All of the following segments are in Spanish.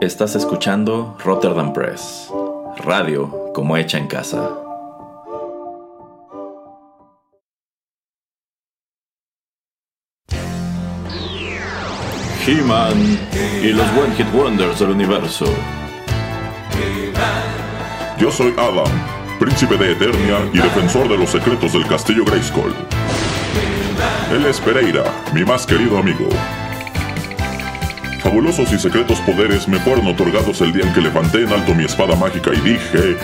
Estás escuchando Rotterdam Press, radio como hecha en casa. He-Man y los One Hit Wonders del universo. Yo soy Adam, príncipe de Eternia y defensor de los secretos del castillo Grayskull. Él es Pereira, mi más querido amigo. Fabulosos y secretos poderes me fueron otorgados el día en que levanté en alto mi espada mágica y dije,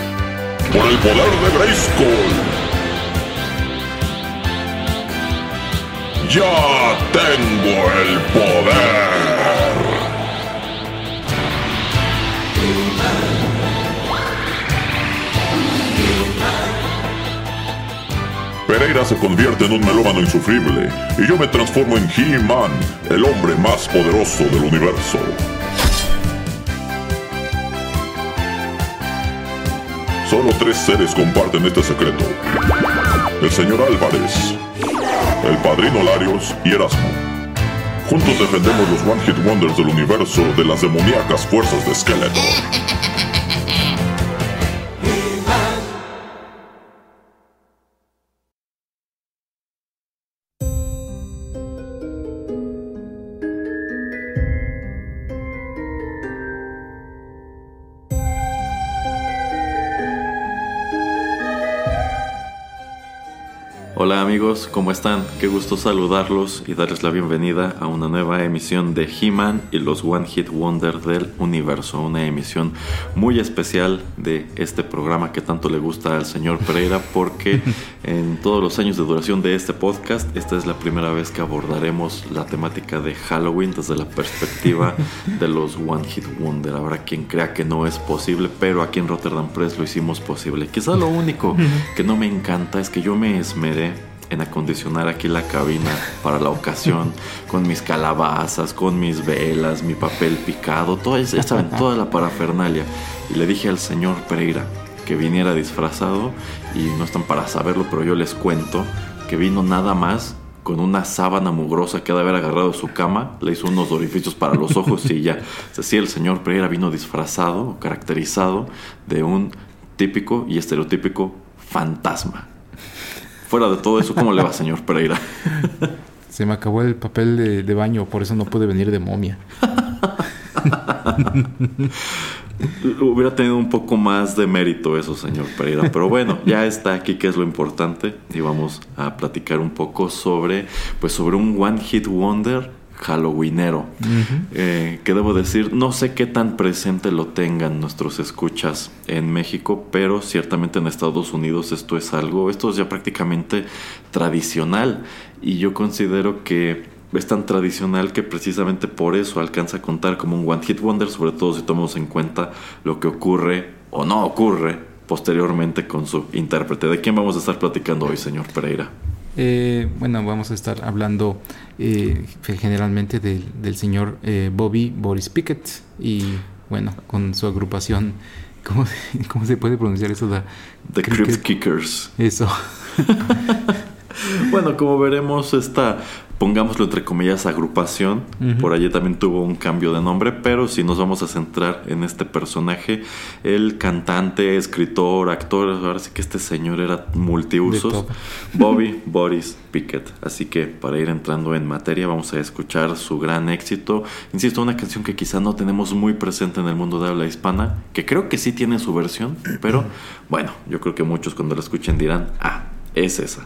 ¡Por el poder de Grayskull! ¡Ya tengo el poder! Pereira se convierte en un melómano insufrible y yo me transformo en He-Man, el hombre más poderoso del universo. Solo tres seres comparten este secreto. El señor Álvarez, el padrino Larios y Erasmo. Juntos defendemos los One Hit Wonders del universo de las demoníacas fuerzas de Skeletor. Hola amigos, ¿cómo están? Qué gusto saludarlos y darles la bienvenida a una nueva emisión de He-Man y los One Hit Wonder del universo. Una emisión muy especial de este programa que tanto le gusta al señor Pereira porque en todos los años de duración de este podcast, esta es la primera vez que abordaremos la temática de Halloween desde la perspectiva de los One Hit Wonder. Habrá quien crea que no es posible, pero aquí en Rotterdam Press lo hicimos posible. Quizá lo único que no me encanta es que yo me esmeré en acondicionar aquí la cabina para la ocasión, con mis calabazas, con mis velas, mi papel picado, toda, ya saben, toda la parafernalia. Y le dije al señor Pereira que viniera disfrazado, y no están para saberlo, pero yo les cuento que vino nada más con una sábana mugrosa que de haber agarrado su cama, le hizo unos orificios para los ojos y ya. Así el señor Pereira vino disfrazado, caracterizado de un típico y estereotípico fantasma fuera de todo eso, ¿cómo le va, señor Pereira? Se me acabó el papel de, de baño, por eso no pude venir de momia. Hubiera tenido un poco más de mérito eso, señor Pereira. Pero bueno, ya está aquí, que es lo importante. Y vamos a platicar un poco sobre, pues, sobre un One Hit Wonder halloweenero. eh, que debo decir, no sé qué tan presente lo tengan nuestros escuchas en México, pero ciertamente en Estados Unidos esto es algo, esto es ya prácticamente tradicional. Y yo considero que es tan tradicional que precisamente por eso alcanza a contar como un One Hit Wonder, sobre todo si tomamos en cuenta lo que ocurre o no ocurre posteriormente con su intérprete. ¿De quién vamos a estar platicando hoy, señor Pereira? Eh, bueno, vamos a estar hablando eh, generalmente del, del señor eh, Bobby Boris Pickett y bueno, con su agrupación, ¿cómo, cómo se puede pronunciar eso? The, The Crypt Kickers. Eso. bueno, como veremos, esta, pongámoslo entre comillas, agrupación, uh -huh. por allí también tuvo un cambio de nombre, pero si nos vamos a centrar en este personaje, el cantante, escritor, actor, ahora sí que este señor era multiusos, Bobby Boris Pickett. Así que para ir entrando en materia, vamos a escuchar su gran éxito. Insisto, una canción que quizá no tenemos muy presente en el mundo de habla hispana, que creo que sí tiene su versión, pero bueno, yo creo que muchos cuando la escuchen dirán, ah, es esa.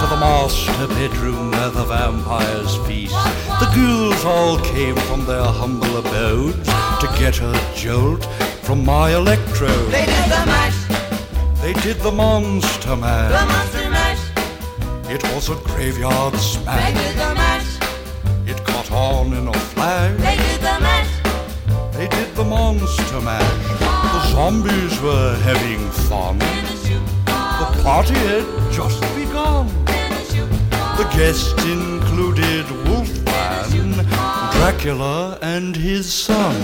to the master bedroom where the vampires feast, the ghouls all came from their humble abodes to get a jolt from my electrode. They did the mash, They did the monster mash. the monster mash. It was a graveyard smash. They did the mash, It caught on in a flash. they did the mash. They did the monster mash. The zombies were having fun. In a shoe, The party had just begun. In a shoe, The guests included Wolfman, Dracula, and his son.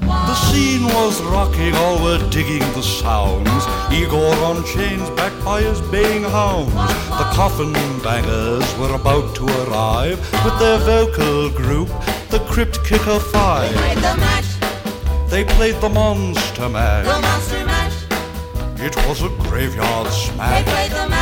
The scene was rocking, all were digging the sounds. Igor on chains, backed by his baying hounds. The coffin bangers were about to arrive with their vocal group, the Crypt Kicker Five. They played the mash, They played the Monster the monster mash. It was a graveyard They smash.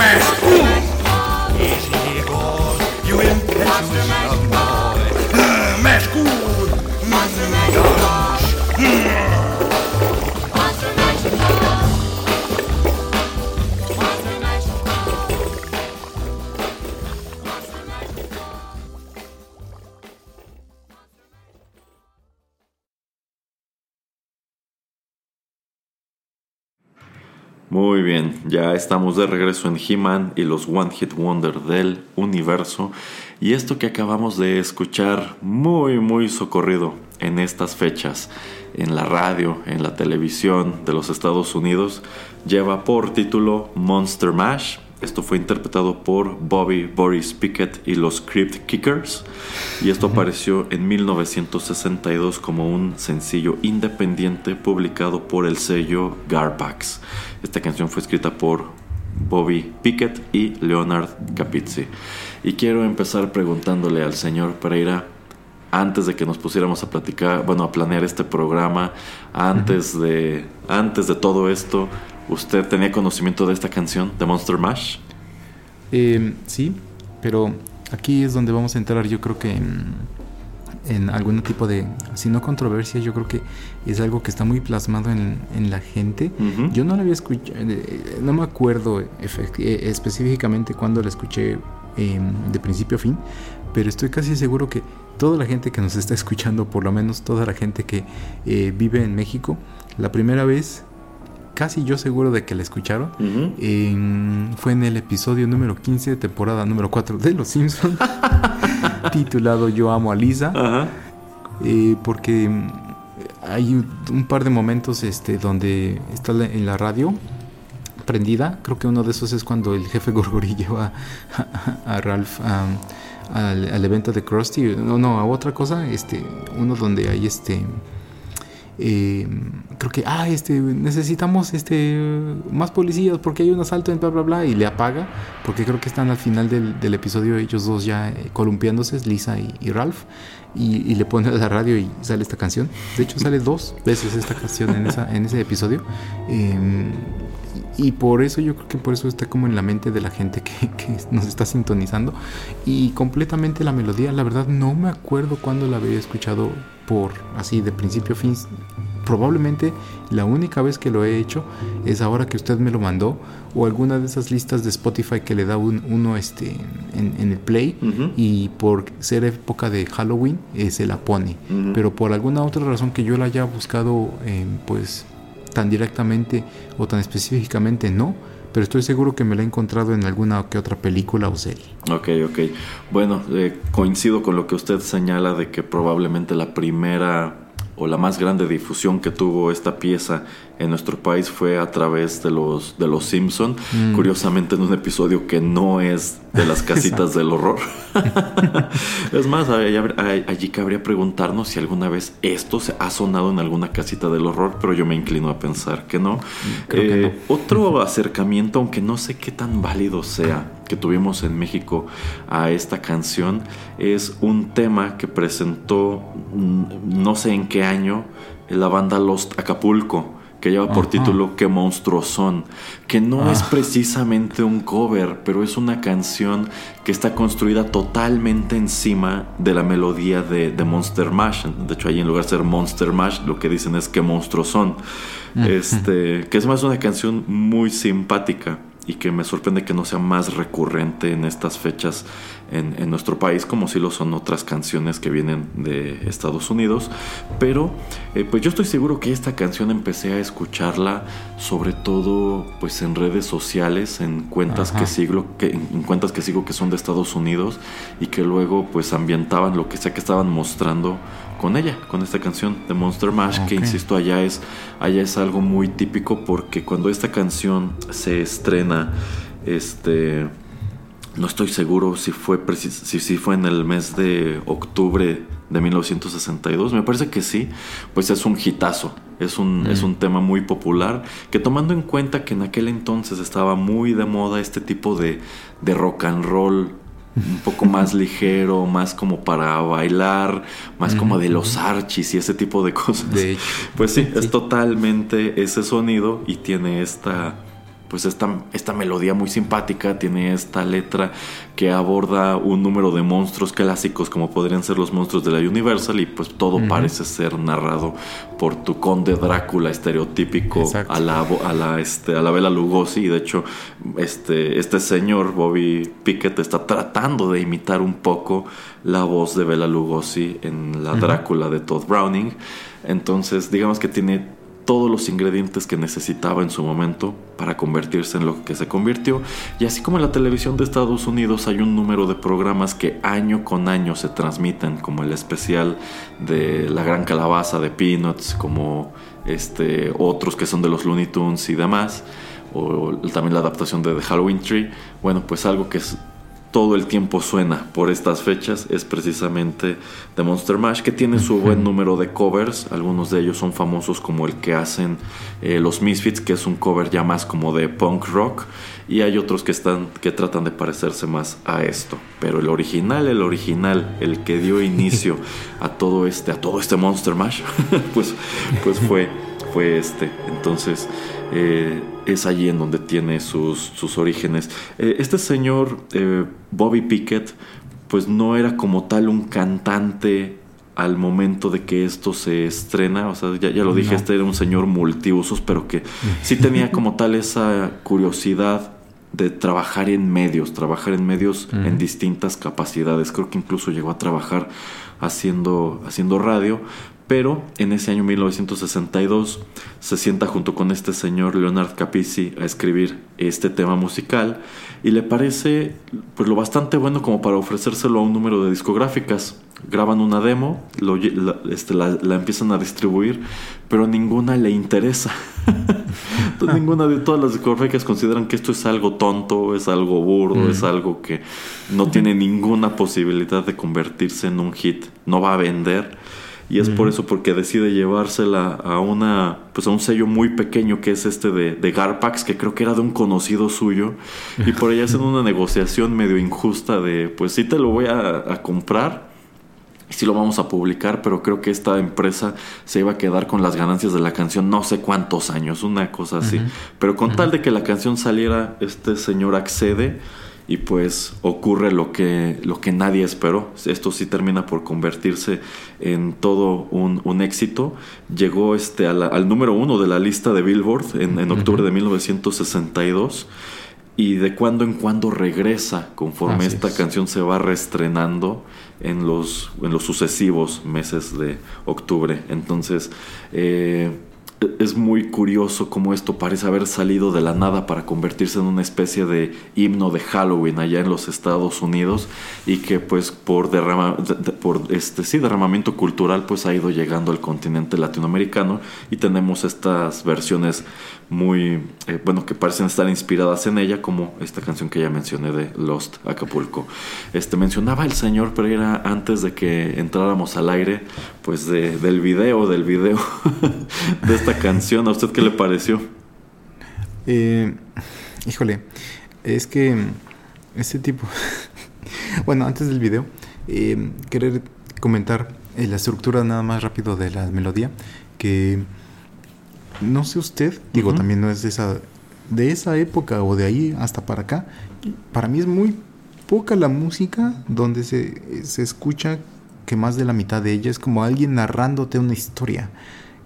mastermind school. Yes, yeah, boy, you impetuous boy. Uh, mastermind school. Muy bien, ya estamos de regreso en He-Man y los One Hit Wonder del universo. Y esto que acabamos de escuchar, muy, muy socorrido en estas fechas, en la radio, en la televisión de los Estados Unidos, lleva por título Monster Mash. Esto fue interpretado por Bobby Boris Pickett y los Crypt Kickers. Y esto apareció en 1962 como un sencillo independiente publicado por el sello Garpax. Esta canción fue escrita por Bobby Pickett y Leonard Capizzi. Y quiero empezar preguntándole al señor Pereira, antes de que nos pusiéramos a platicar, bueno, a planear este programa, antes de, antes de todo esto, ¿usted tenía conocimiento de esta canción, de Monster Mash? Eh, sí, pero aquí es donde vamos a entrar, yo creo que en, en algún tipo de, si no controversia, yo creo que es algo que está muy plasmado en, en la gente. Yo no la había escuchado, eh, no me acuerdo eh, específicamente cuando la escuché eh, de principio a fin, pero estoy casi seguro que toda la gente que nos está escuchando, por lo menos toda la gente que eh, vive en México, la primera vez, casi yo seguro de que la escucharon, en- fue en el episodio número 15 de temporada número 4 de Los Simpsons, titulado Yo amo a Lisa, eh, porque mm, hay un, un par de momentos este, donde está la- en la radio prendida, creo que uno de esos es cuando el jefe Gorgori lleva a, a Ralph a- al, al evento de Krusty, no, no, a otra cosa, este, uno donde hay este... eh, creo que ah este necesitamos este más policías porque hay un asalto en bla bla bla y le apaga porque creo que están al final del, del episodio ellos dos ya eh, columpiándose Lisa y, Ralph y, le pone a la radio y sale esta canción. De hecho sale dos veces esta canción en, esa, en ese episodio. Eh, y por eso yo creo que por eso está como en la mente de la gente que, que nos está sintonizando. Y completamente la melodía la verdad no me acuerdo cuándo la había escuchado por así de principio a fin probablemente la única vez que lo he hecho es ahora que usted me lo mandó o alguna de esas listas de Spotify que le da un- uno este, en, en el play y por ser época de Halloween eh, se la pone. Pero por alguna otra razón que yo la haya buscado eh, pues tan directamente o tan específicamente no, pero estoy seguro que me la he encontrado en alguna que otra película o serie. Ok, ok. Bueno, eh, coincido con lo que usted señala de que probablemente la primera o la más grande difusión que tuvo esta pieza en nuestro país fue a través de los de los Simpson, Mm. curiosamente en un episodio que no es de las casitas del horror. es más, allí cabría preguntarnos si alguna vez esto se ha sonado en alguna casita del horror, pero yo me inclino a pensar que no. Creo que Eh, Otro acercamiento, aunque no sé qué tan válido sea, que tuvimos en México a esta canción, es un tema que presentó mm, no sé en qué año la banda Lost Acapulco que lleva por título Qué monstruos son, que no es Ah. precisamente un cover, pero es una canción que está construida totalmente encima de la melodía de, de Monster Mash. De hecho, ahí en lugar de ser Monster Mash, lo que dicen es Qué monstruos son. Este, que es más una canción muy simpática y que me sorprende que no sea más recurrente en estas fechas en, en nuestro país como si lo son otras canciones que vienen de Estados Unidos pero eh, pues yo estoy seguro que esta canción empecé a escucharla sobre todo pues en redes sociales en cuentas Ajá. que sigo que en, en cuentas que sigo que son de Estados Unidos y que luego pues ambientaban lo que sea que estaban mostrando con ella con esta canción de Monster Mash que insisto allá es allá es algo muy típico porque cuando esta canción se estrena este no estoy seguro si fue si, si fue en el mes de octubre de 1962 me parece que sí pues es un hitazo es un, es un tema muy popular que tomando en cuenta que en aquel entonces estaba muy de moda este tipo de, de rock and roll un poco más ligero, más como para bailar, más como de los archis y ese tipo de cosas. De hecho. Pues sí, Sí. es totalmente ese sonido y tiene esta pues esta, esta melodía muy simpática, tiene esta letra que aborda un número de monstruos clásicos como podrían ser los monstruos de la Universal y pues todo parece ser narrado por tu conde Drácula estereotípico Exacto. a la, vo- a la, este, a la Bela Lugosi. Y de hecho este, este señor Bobby Pickett está tratando de imitar un poco la voz de Bela Lugosi en la Drácula de Todd Browning. Entonces digamos que tiene todos los ingredientes que necesitaba en su momento para convertirse en lo que se convirtió. Y así como en la televisión de Estados Unidos hay un número de programas que año con año se transmiten, como el especial de La Gran Calabaza de Peanuts, como este, otros que son de los Looney Tunes y demás, o también la adaptación de The Halloween Tree. Bueno, pues algo que es todo el tiempo suena por estas fechas es precisamente The Monster Mash, que tiene su buen número de covers. Algunos de ellos son famosos como el que hacen eh, los Misfits, que es un cover ya más como de punk rock. Y hay otros que están que tratan de parecerse más a esto. Pero el original, el original, el que dio inicio a todo este, a todo este Monster Mash, pues, pues fue, fue este. Entonces, eh, es allí en donde tiene sus, sus orígenes. Eh, este señor, eh, Bobby Pickett, pues no era como tal un cantante al momento de que esto se estrena. O sea, ya, ya lo dije, No. este era un señor multiusos, pero que sí tenía como tal esa curiosidad de trabajar en medios, trabajar en medios en distintas capacidades. Creo que incluso llegó a trabajar haciendo, haciendo radio, pero en ese año 1962 se sienta junto con este señor Leonard Capizzi a escribir este tema musical y le parece pues lo bastante bueno como para ofrecérselo a un número de discográficas. Graban una demo, lo la, este, la- la empiezan a distribuir, pero ninguna le interesa. Entonces, ninguna de todas las discográficas consideran que esto es algo tonto, es algo burdo, es algo que no tiene ninguna posibilidad de convertirse en un hit, no va a vender. Y es por eso porque decide llevársela a una pues a un sello muy pequeño que es este de, de Garpax, que creo que era de un conocido suyo. Y por ahí hacen una negociación medio injusta de pues sí te lo voy a, a comprar, sí lo vamos a publicar, pero creo que esta empresa se iba a quedar con las ganancias de la canción no sé cuántos años, una cosa así. Pero con tal de que la canción saliera, este señor accede y pues ocurre lo que, lo que nadie esperó. Esto sí termina por convertirse en todo un, un éxito. Llegó este la- al número uno de la lista de Billboard en, en octubre de 1962 y de cuando en cuando regresa conforme Así esta es. canción se va reestrenando en los, en los sucesivos meses de octubre. Entonces, eh, es muy curioso cómo esto parece haber salido de la nada para convertirse en una especie de himno de Halloween allá en los Estados Unidos y que pues por derrama, de- de- por este sí derramamiento cultural pues ha ido llegando al continente latinoamericano y tenemos estas versiones muy eh, bueno que parecen estar inspiradas en ella como esta canción que ya mencioné de Lost Acapulco. Este mencionaba el señor Pereira antes de que entráramos al aire pues de- del video del video de esta canción. A usted qué le pareció Eh, híjole, es que este tipo... bueno, antes del video, eh, querer comentar eh, la estructura nada más rápido de la melodía, que no sé usted, digo, también no es de esa, de esa época o de ahí hasta para acá, para mí es muy poca la música donde se, se escucha que más de la mitad de ella es como alguien narrándote una historia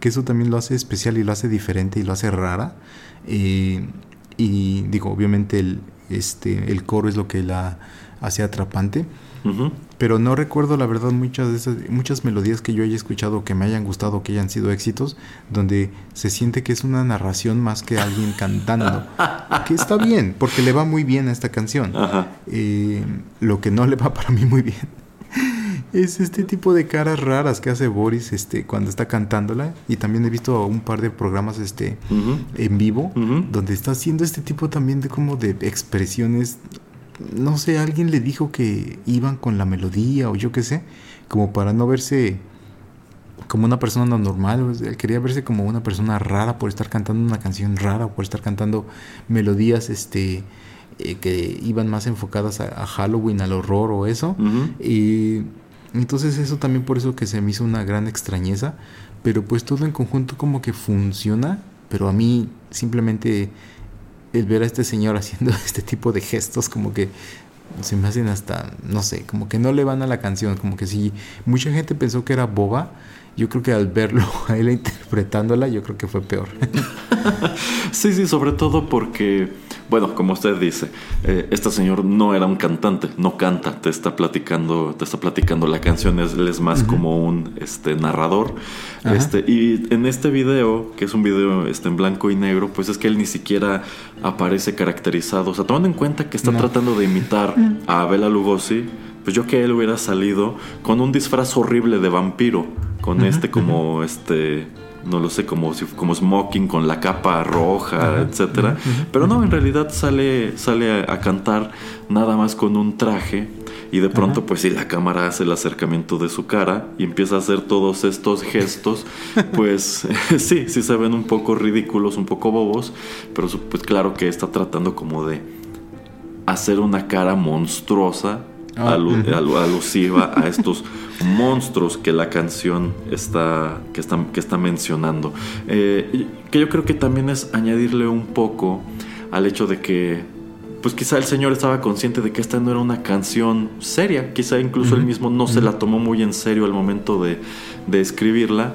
que eso también lo hace especial y lo hace diferente y lo hace rara. Eh, y digo, obviamente el, este, el coro es lo que la hace atrapante. Pero no recuerdo la verdad muchas de esas, muchas melodías que yo haya escuchado que me hayan gustado, que hayan sido éxitos, donde se siente que es una narración más que alguien cantando. que está bien, porque le va muy bien a esta canción. Ajá. Eh, lo que no le va para mí muy bien es este tipo de caras raras que hace Boris este, cuando está cantándola. Y también he visto un par de programas este, en vivo donde está haciendo este tipo también de como de expresiones. No sé, alguien le dijo que iban con la melodía o yo qué sé, como para no verse como una persona no normal, o sea, él quería verse como una persona rara por estar cantando una canción rara, o por estar cantando melodías este eh, que iban más enfocadas a, a Halloween, al horror o eso. Y entonces eso también por eso que se me hizo una gran extrañeza, pero pues todo en conjunto como que funciona, pero a mí simplemente el ver a este señor haciendo este tipo de gestos como que se me hacen hasta, no sé, como que no le van a la canción, como que si mucha gente pensó que era boba, yo creo que al verlo a él interpretándola, yo creo que fue peor. Sí, sí, sobre todo porque, bueno, como usted dice, eh, este señor no era un cantante, no canta, te está platicando, te está platicando la canción, es, él es más como un este, narrador. Ajá. Este, y en este video, que es un video este, en blanco y negro, pues es que él ni siquiera aparece caracterizado. O sea, tomando en cuenta que está No. tratando de imitar a Bela Lugosi, pues yo que él hubiera salido con un disfraz horrible de vampiro, con este como este no lo sé, como como smoking con la capa roja, etcétera. Pero no, en realidad sale sale a, a cantar nada más con un traje y de pronto pues si la cámara hace el acercamiento de su cara y empieza a hacer todos estos gestos, pues sí, sí se ven un poco ridículos, un poco bobos, pero pues claro que está tratando como de hacer una cara monstruosa Ah, alu- alu- alusiva a estos monstruos que la canción está, que está, que está mencionando. Eh, que yo creo que también es añadirle un poco al hecho de que, pues quizá el señor estaba consciente de que esta no era una canción seria, quizá incluso él mismo no se la tomó muy en serio al momento de, de escribirla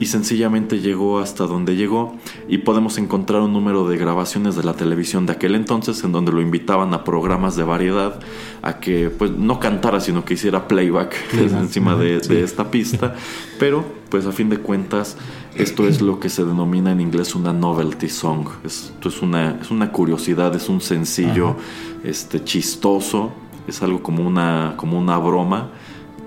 y sencillamente llegó hasta donde llegó y podemos encontrar un número de grabaciones de la televisión de aquel entonces en donde lo invitaban a programas de variedad a que pues no cantara sino que hiciera playback encima de, sí. de esta pista. Pero pues a fin de cuentas esto es lo que se denomina en inglés una novelty song. Esto es una, es una curiosidad es un sencillo este chistoso es algo como una como una broma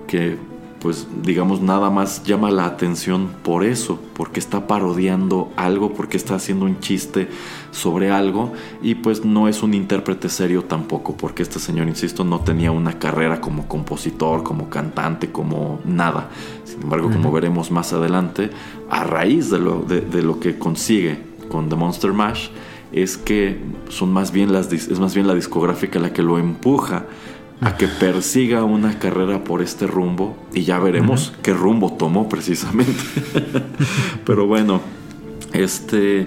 que pues digamos nada más llama la atención por eso, porque está parodiando algo, porque está haciendo un chiste sobre algo y pues no es un intérprete serio tampoco, porque este señor, insisto, no tenía una carrera como compositor, como cantante, como nada. Sin embargo, como veremos más adelante, a raíz de lo, de, de lo que consigue con The Monster Mash, es que son más bien las, es más bien la discográfica la que lo empuja a que persiga una carrera por este rumbo y ya veremos qué rumbo tomó precisamente. Pero bueno, este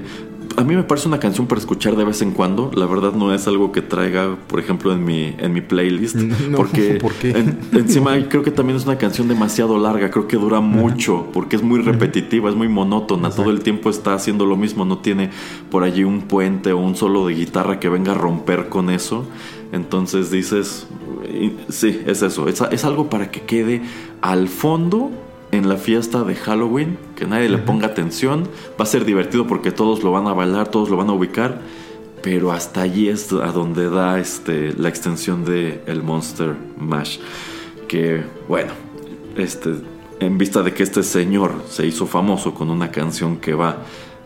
a mí me parece una canción para escuchar de vez en cuando. La verdad no es algo que traiga, por ejemplo, en mi, en mi playlist. No, porque ¿por qué? en- encima creo que también es una canción demasiado larga. Creo que dura mucho porque es muy repetitiva, es muy monótona. Todo el tiempo está haciendo lo mismo. No tiene por allí un puente o un solo de guitarra que venga a romper con eso. Entonces dices, sí, es eso. Es, es algo para que quede al fondo en la fiesta de Halloween, que nadie le ponga atención. Va a ser divertido porque todos lo van a bailar, todos lo van a ubicar. Pero hasta allí es a donde da este, la extensión de el Monster Mash. Que bueno, este, en vista de que este señor se hizo famoso con una canción que va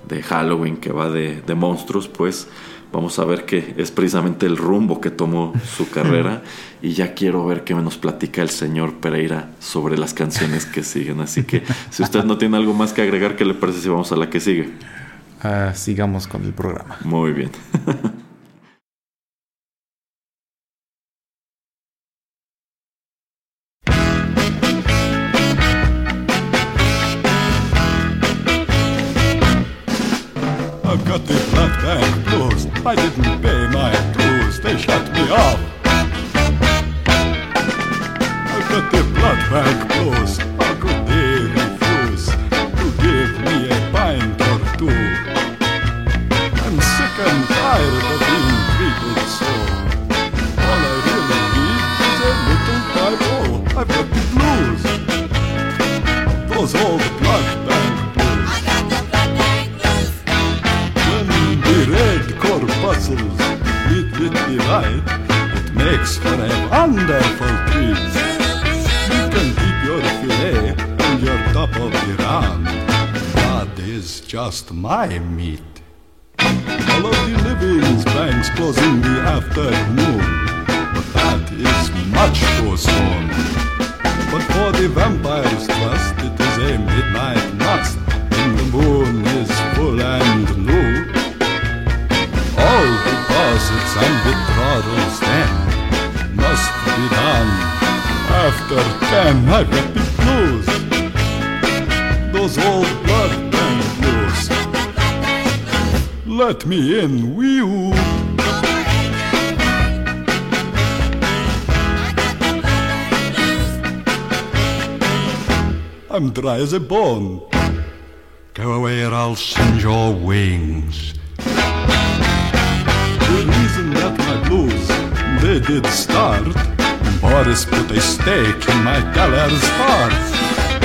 de Halloween, que va de, de monstruos, pues vamos a ver que es precisamente el rumbo que tomó su carrera. y ya quiero ver qué nos platica el señor Pereira sobre las canciones que siguen. Así que si usted no tiene algo más que agregar, ¿qué le parece si vamos a la que sigue? Ah, sigamos con el programa. Muy bien. A bone. Go away or I'll singe your wings. The reason that my blues, they did start, Boris put a stake in my teller's heart.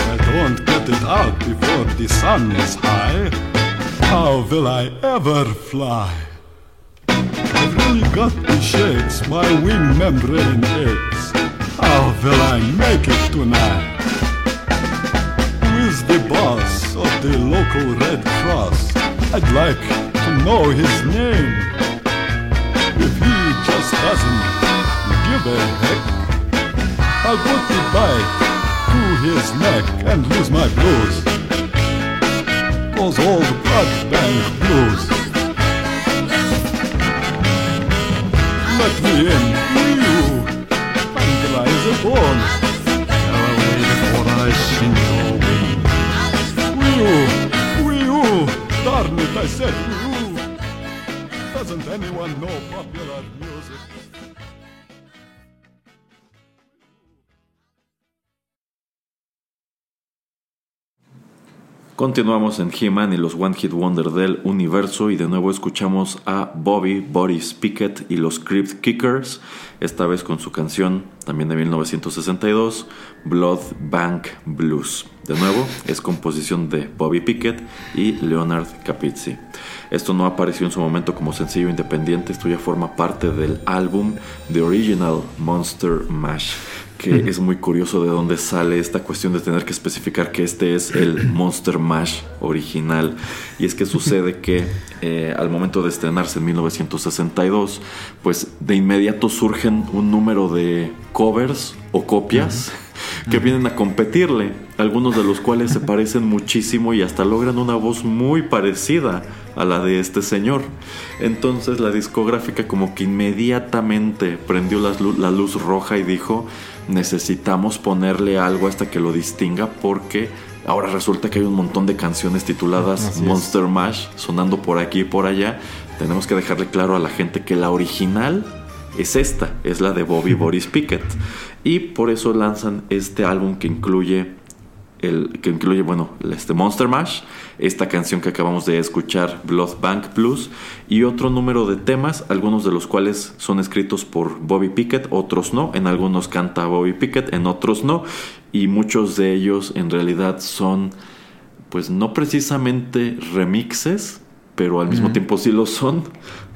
I don't get it out before the sun is high. How will I ever fly? I've really got the shakes, my wing membrane aches. How will I make it tonight? The boss of the local Red Cross? I'd like to know his name. If he just doesn't give a heck, I'll put the bite to his neck and lose my blues. all the blood bank blues. Let me in, you? I'm dry as a bone. Go away before I sing your wings. Will you? Will you? Darn it, I said will you. Doesn't anyone know popular music? Continuamos en He-Man y los One Hit Wonder del universo y de nuevo escuchamos a Bobby Boris Pickett y los Crypt Kickers, esta vez con su canción también de 1962, Blood Bank Blues. De nuevo, es composición de Bobby Pickett y Leonard Capizzi. Esto no apareció en su momento como sencillo independiente, esto ya forma parte del álbum The Original Monster Mash que es muy curioso de dónde sale esta cuestión de tener que especificar que este es el Monster Mash original. Y es que sucede que eh, al momento de estrenarse en 1962, pues de inmediato surgen un número de covers o copias que vienen a competirle, algunos de los cuales se parecen muchísimo y hasta logran una voz muy parecida a la de este señor. Entonces la discográfica como que inmediatamente prendió la luz, la luz roja y dijo, necesitamos ponerle algo hasta que lo distinga porque ahora resulta que hay un montón de canciones tituladas Así es. Monster Mash sonando por aquí y por allá. Tenemos que dejarle claro a la gente que la original es esta, es la de Bobby Boris Pickett. Y por eso lanzan este álbum que incluye el que incluye, bueno, este Monster Mash, esta canción que acabamos de escuchar, Blood Bank Blues, y otro número de temas, algunos de los cuales son escritos por Bobby Pickett, otros no, en algunos canta Bobby Pickett, en otros no, y muchos de ellos en realidad son, pues no precisamente remixes, pero al mismo tiempo sí lo son,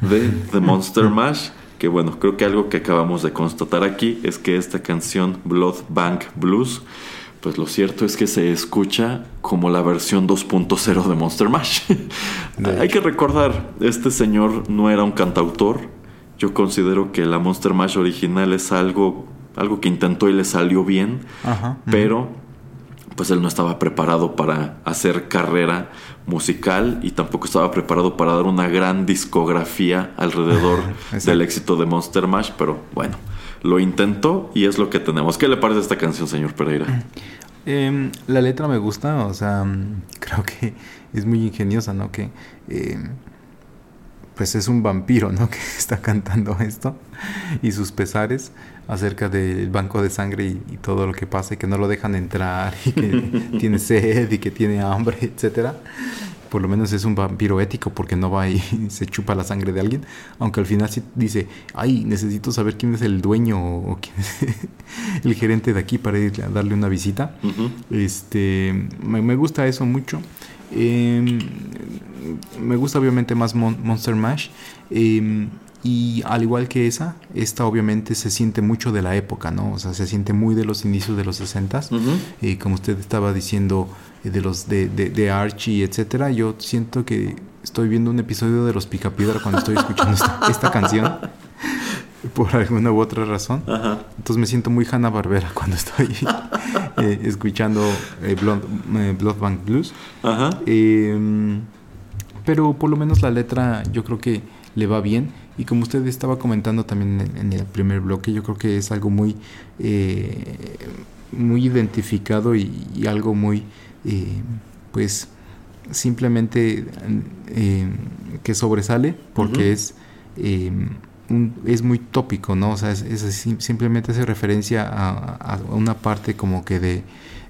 de The Monster Mash. Que bueno, creo que algo que acabamos de constatar aquí es que esta canción Blood Bank Blues pues lo cierto es que se escucha como la versión 2.0 de Monster Mash. De Hay que recordar, este señor no era un cantautor. Yo considero que la Monster Mash original es algo, algo que intentó y le salió bien, Ajá. pero pues él no estaba preparado para hacer carrera musical y tampoco estaba preparado para dar una gran discografía alrededor del éxito de Monster Mash, pero bueno, lo intentó y es lo que tenemos. ¿Qué le parece esta canción, señor Pereira? Em, la letra me gusta, o sea, mm, creo que es muy ingeniosa, ¿no? Que em, pues es un vampiro, ¿no? Que está cantando esto y sus pesares acerca del banco de sangre y, y todo lo que pasa y que no lo dejan entrar y que tiene sed y que tiene hambre, etcétera. Por lo menos es un vampiro ético porque no va y se chupa la sangre de alguien, aunque al final sí dice, ay, necesito saber quién es el dueño o, quién es el gerente de aquí para ir a darle una visita. Ujú. Este, me, me gusta eso mucho. Eh, me gusta obviamente más Mon- Monster Mash. Eh, y al igual que esa, esta obviamente se siente mucho de la época, ¿no? O sea, se siente muy de los inicios de los 60 Ujú. eh, como usted estaba diciendo eh, de los de, de, de Archie, etcétera, yo siento que estoy viendo un episodio de los Picapiedra cuando estoy escuchando esta, esta canción por alguna u otra razón. Ajá. Entonces me siento muy Hanna Barbera cuando estoy eh, escuchando eh, Blood, eh, Blood Bank Blues. Ajá. Eh, pero por lo menos la letra yo creo que le va bien. Y como usted estaba comentando también en, en el primer bloque, yo creo que es algo muy, eh, muy identificado y, y algo muy, eh, pues, simplemente eh, que sobresale porque es, eh, un- es muy tópico, ¿no? O sea, es, es simplemente hace referencia a, a una parte como que de,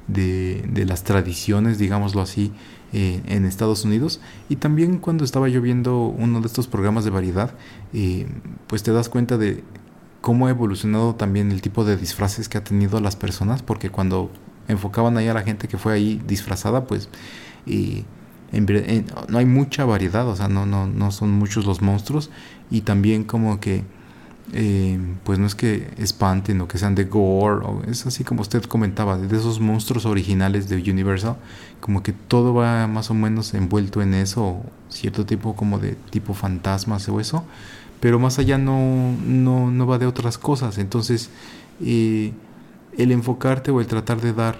de, de las tradiciones, digámoslo así, eh, en Estados Unidos. Y también cuando estaba yo viendo uno de estos programas de variedad, eh, pues te das cuenta de cómo ha evolucionado también el tipo de disfraces que ha tenido las personas, porque cuando enfocaban ahí a la gente que fue ahí disfrazada, pues eh, en en- no hay mucha variedad, o sea, no, no, no son muchos los monstruos y también como que eh, pues no es que espanten o que sean de gore, es así como usted comentaba, de esos monstruos originales de Universal, como que todo va más o menos envuelto en eso, cierto tipo como de tipo fantasmas o eso, pero más allá no, no, no va de otras cosas, entonces eh, el enfocarte o el tratar de dar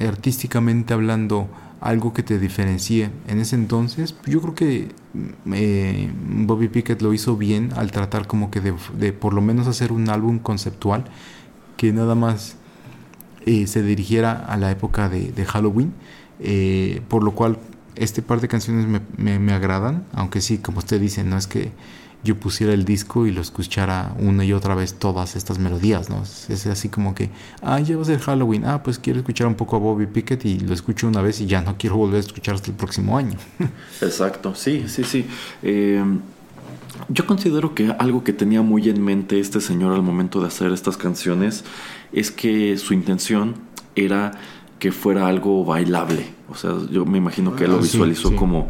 artísticamente hablando algo que te diferencie. En ese entonces yo creo que eh, Bobby Pickett lo hizo bien al tratar como que de, por lo menos hacer un álbum conceptual que nada más eh, se dirigiera a la época de, de Halloween eh, por lo cual este par de canciones me, me- me agradan aunque sí como usted dice no es que yo pusiera el disco y lo escuchara una y otra vez todas estas melodías, ¿no? Es, así como que, ah, ya va a ser Halloween, ah, pues quiero escuchar un poco a Bobby Pickett y lo escucho una vez y ya no quiero volver a escuchar hasta el próximo año. Exacto, sí, sí, sí. Eh, yo considero que algo que tenía muy en mente este señor al momento de hacer estas canciones es que su intención era que fuera algo bailable. O sea, yo me imagino que él lo Ah, sí, visualizó sí. como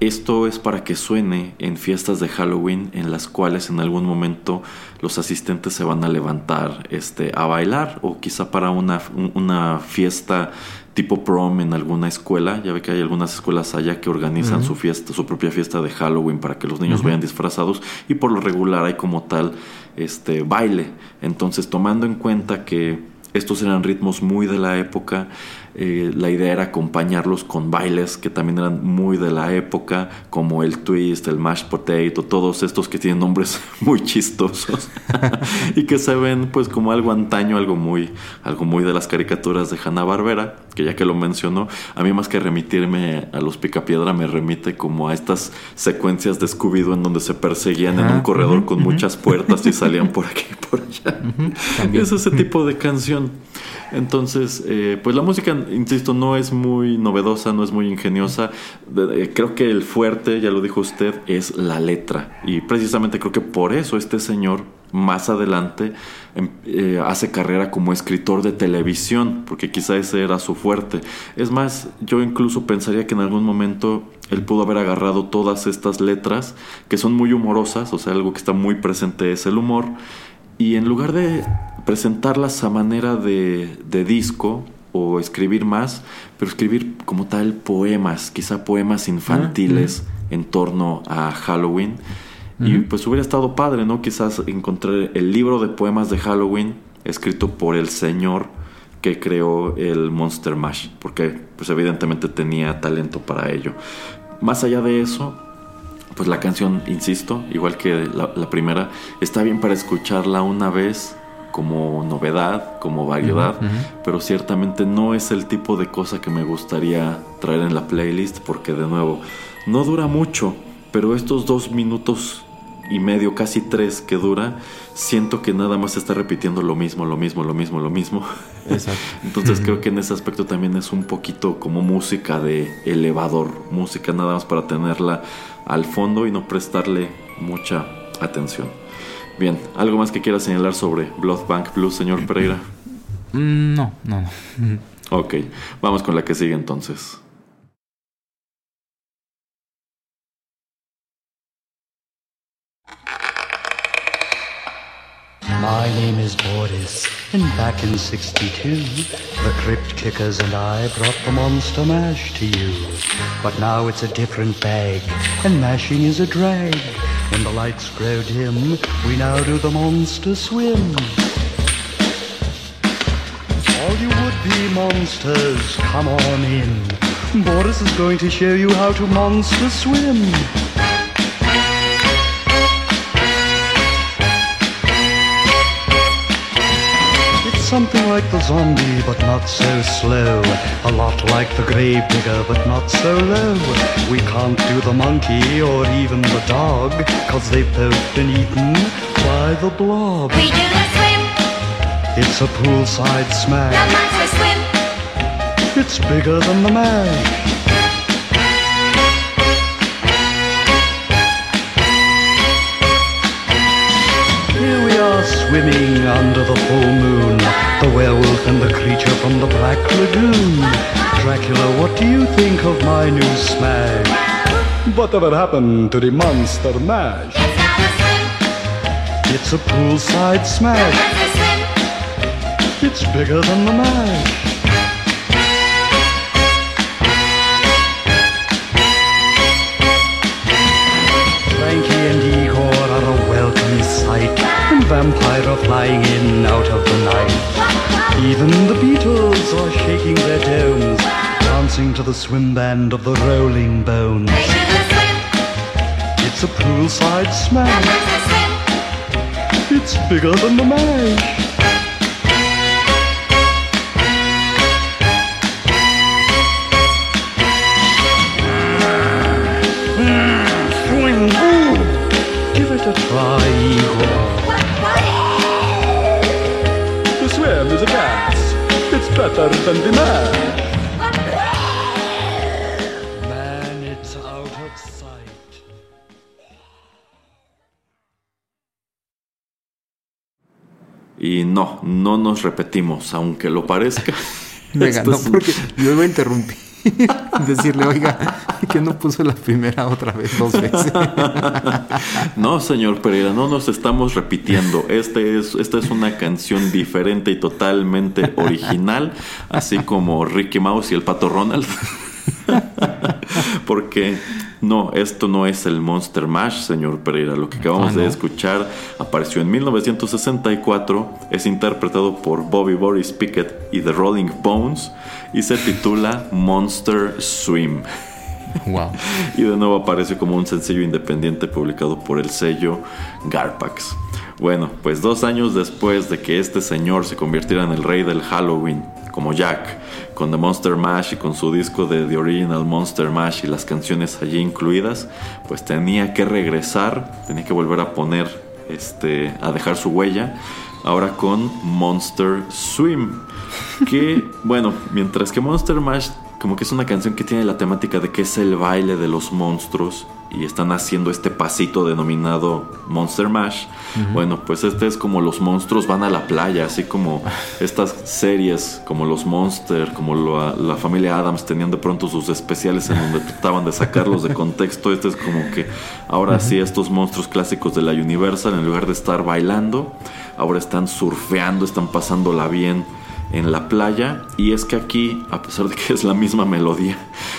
esto es para que suene en fiestas de Halloween en las cuales en algún momento los asistentes se van a levantar este, a bailar o quizá para una, un- una fiesta tipo prom en alguna escuela. Ya ve que hay algunas escuelas allá que organizan su fiesta, su propia fiesta de Halloween para que los niños Ujú. vayan disfrazados y por lo regular hay como tal este baile. Entonces, tomando en cuenta que estos eran ritmos muy de la época, Eh, la idea era acompañarlos con bailes que también eran muy de la época, como el twist, el mashed potato, todos estos que tienen nombres muy chistosos y que se ven pues como algo antaño, algo muy, algo muy de las caricaturas de Hanna Barbera, que ya que lo mencionó, a mí más que remitirme a los Picapiedra me remite como a estas secuencias de Scooby-Doo en donde se perseguían en un corredor con muchas puertas y salían por aquí y por allá. Es ese tipo de canción. Entonces, eh, pues la música, insisto, no es muy novedosa, no es muy ingeniosa. Creo que el fuerte, ya lo dijo usted, es la letra. Y precisamente creo que por eso este señor más adelante em- eh, hace carrera como escritor de televisión, porque quizá ese era su fuerte. Es más, yo incluso pensaría que en algún momento él pudo haber agarrado todas estas letras que son muy humorosas, o sea, algo que está muy presente es el humor, y en lugar de presentarlas a manera de, de disco o escribir más, pero escribir como tal poemas, quizá poemas infantiles en torno a Halloween. Y pues hubiera estado padre, ¿no? Quizás encontrar el libro de poemas de Halloween escrito por el señor que creó el Monster Mash, porque pues evidentemente tenía talento para ello. Más allá de eso, pues la canción, insisto, igual que la, la primera, está bien para escucharla una vez como novedad, como variedad, pero ciertamente no es el tipo de cosa que me gustaría traer en la playlist porque de nuevo, no dura mucho, pero estos dos minutos y medio, casi tres que dura, siento que nada más está repitiendo lo mismo, lo mismo, lo mismo, lo mismo. Exacto. Entonces creo que en ese aspecto también es un poquito como música de elevador, música nada más para tenerla al fondo y no prestarle mucha atención. Bien, ¿algo más que quiera señalar sobre Blood Bank Blues, señor Pereira? Mm, No, no, no. Ok, vamos con la que sigue entonces. My name is Boris, and back in 62, the Crypt Kickers and I brought the Monster Mash to you. But now it's a different bag, and mashing is a drag. When the lights grow dim, we now do the Monster Swim. All you would-be monsters, come on in. Boris is going to show you how to monster swim. Something like the zombie, but not so slow. A lot like the grave digger, but not so low. We can't do the monkey or even the dog, cause they've both been eaten by the blob. We do the swim, It's a poolside smash. the monster swim. It's bigger than the mash. Here we are swimming under the full moon, the werewolf and the creature from the Black Lagoon. Dracula, what do you think of my new smash? Whatever happened to the Monster Mash? It's not a swim, It's a poolside smash. monster swim. It's bigger than the mash. Vampire are flying in out of the night. Even the Beatles are shaking their domes, dancing to the swim band of the Rolling Bones. It's a poolside smash. It's bigger than the mash. Hmm, Ooh. Give it a try, Y no, no nos repetimos, aunque lo parezca. Me ganó es porque yo iba a interrumpir. Decirle, oiga, que no puso la primera otra vez dos veces. No, señor Pereira, no nos estamos repitiendo. Este es, esta es una canción diferente y totalmente original, así como Ricky Mouse y el Pato Ronald. Porque no, esto no es el Monster Mash, señor Pereira. Lo que acabamos Ah, de escuchar apareció en 1964, es interpretado por Bobby Boris Pickett y The Rolling Bones y se titula Monster Swim. Wow. Y de nuevo aparece como un sencillo independiente publicado por el sello Garpax. Bueno, pues dos años después de que este señor se convirtiera en el rey del Halloween, como Jack, con The Monster Mash y con su disco de The Original Monster Mash y las canciones allí incluidas, pues tenía que regresar, tenía que volver a poner, este, a dejar su huella, ahora con Monster Swim. Que, bueno, mientras que Monster Mash como que es una canción que tiene la temática de que es el baile de los monstruos y están haciendo este pasito denominado Monster Mash. Bueno, pues este es como los monstruos van a la playa, así como estas series como los Monster, como la, la familia Adams tenían de pronto sus especiales en donde trataban de sacarlos de contexto. Este es como que ahora sí estos monstruos clásicos de la Universal en lugar de estar bailando, ahora están surfeando, están pasándola bien en la playa y es que aquí, a pesar de que es la misma melodía,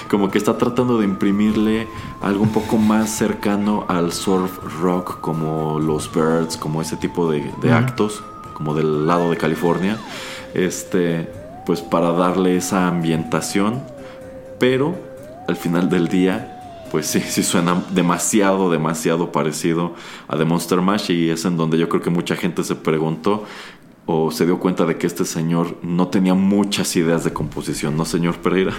como que está tratando de imprimirle algo un poco más cercano al surf rock como los Birds, como ese tipo de, de actos, como del lado de California, este, pues para darle esa ambientación, pero al final del día pues sí, sí suena demasiado, demasiado parecido a The Monster Mash y es en donde yo creo que mucha gente se preguntó o se dio cuenta de que este señor no tenía muchas ideas de composición, ¿no, señor Pereira?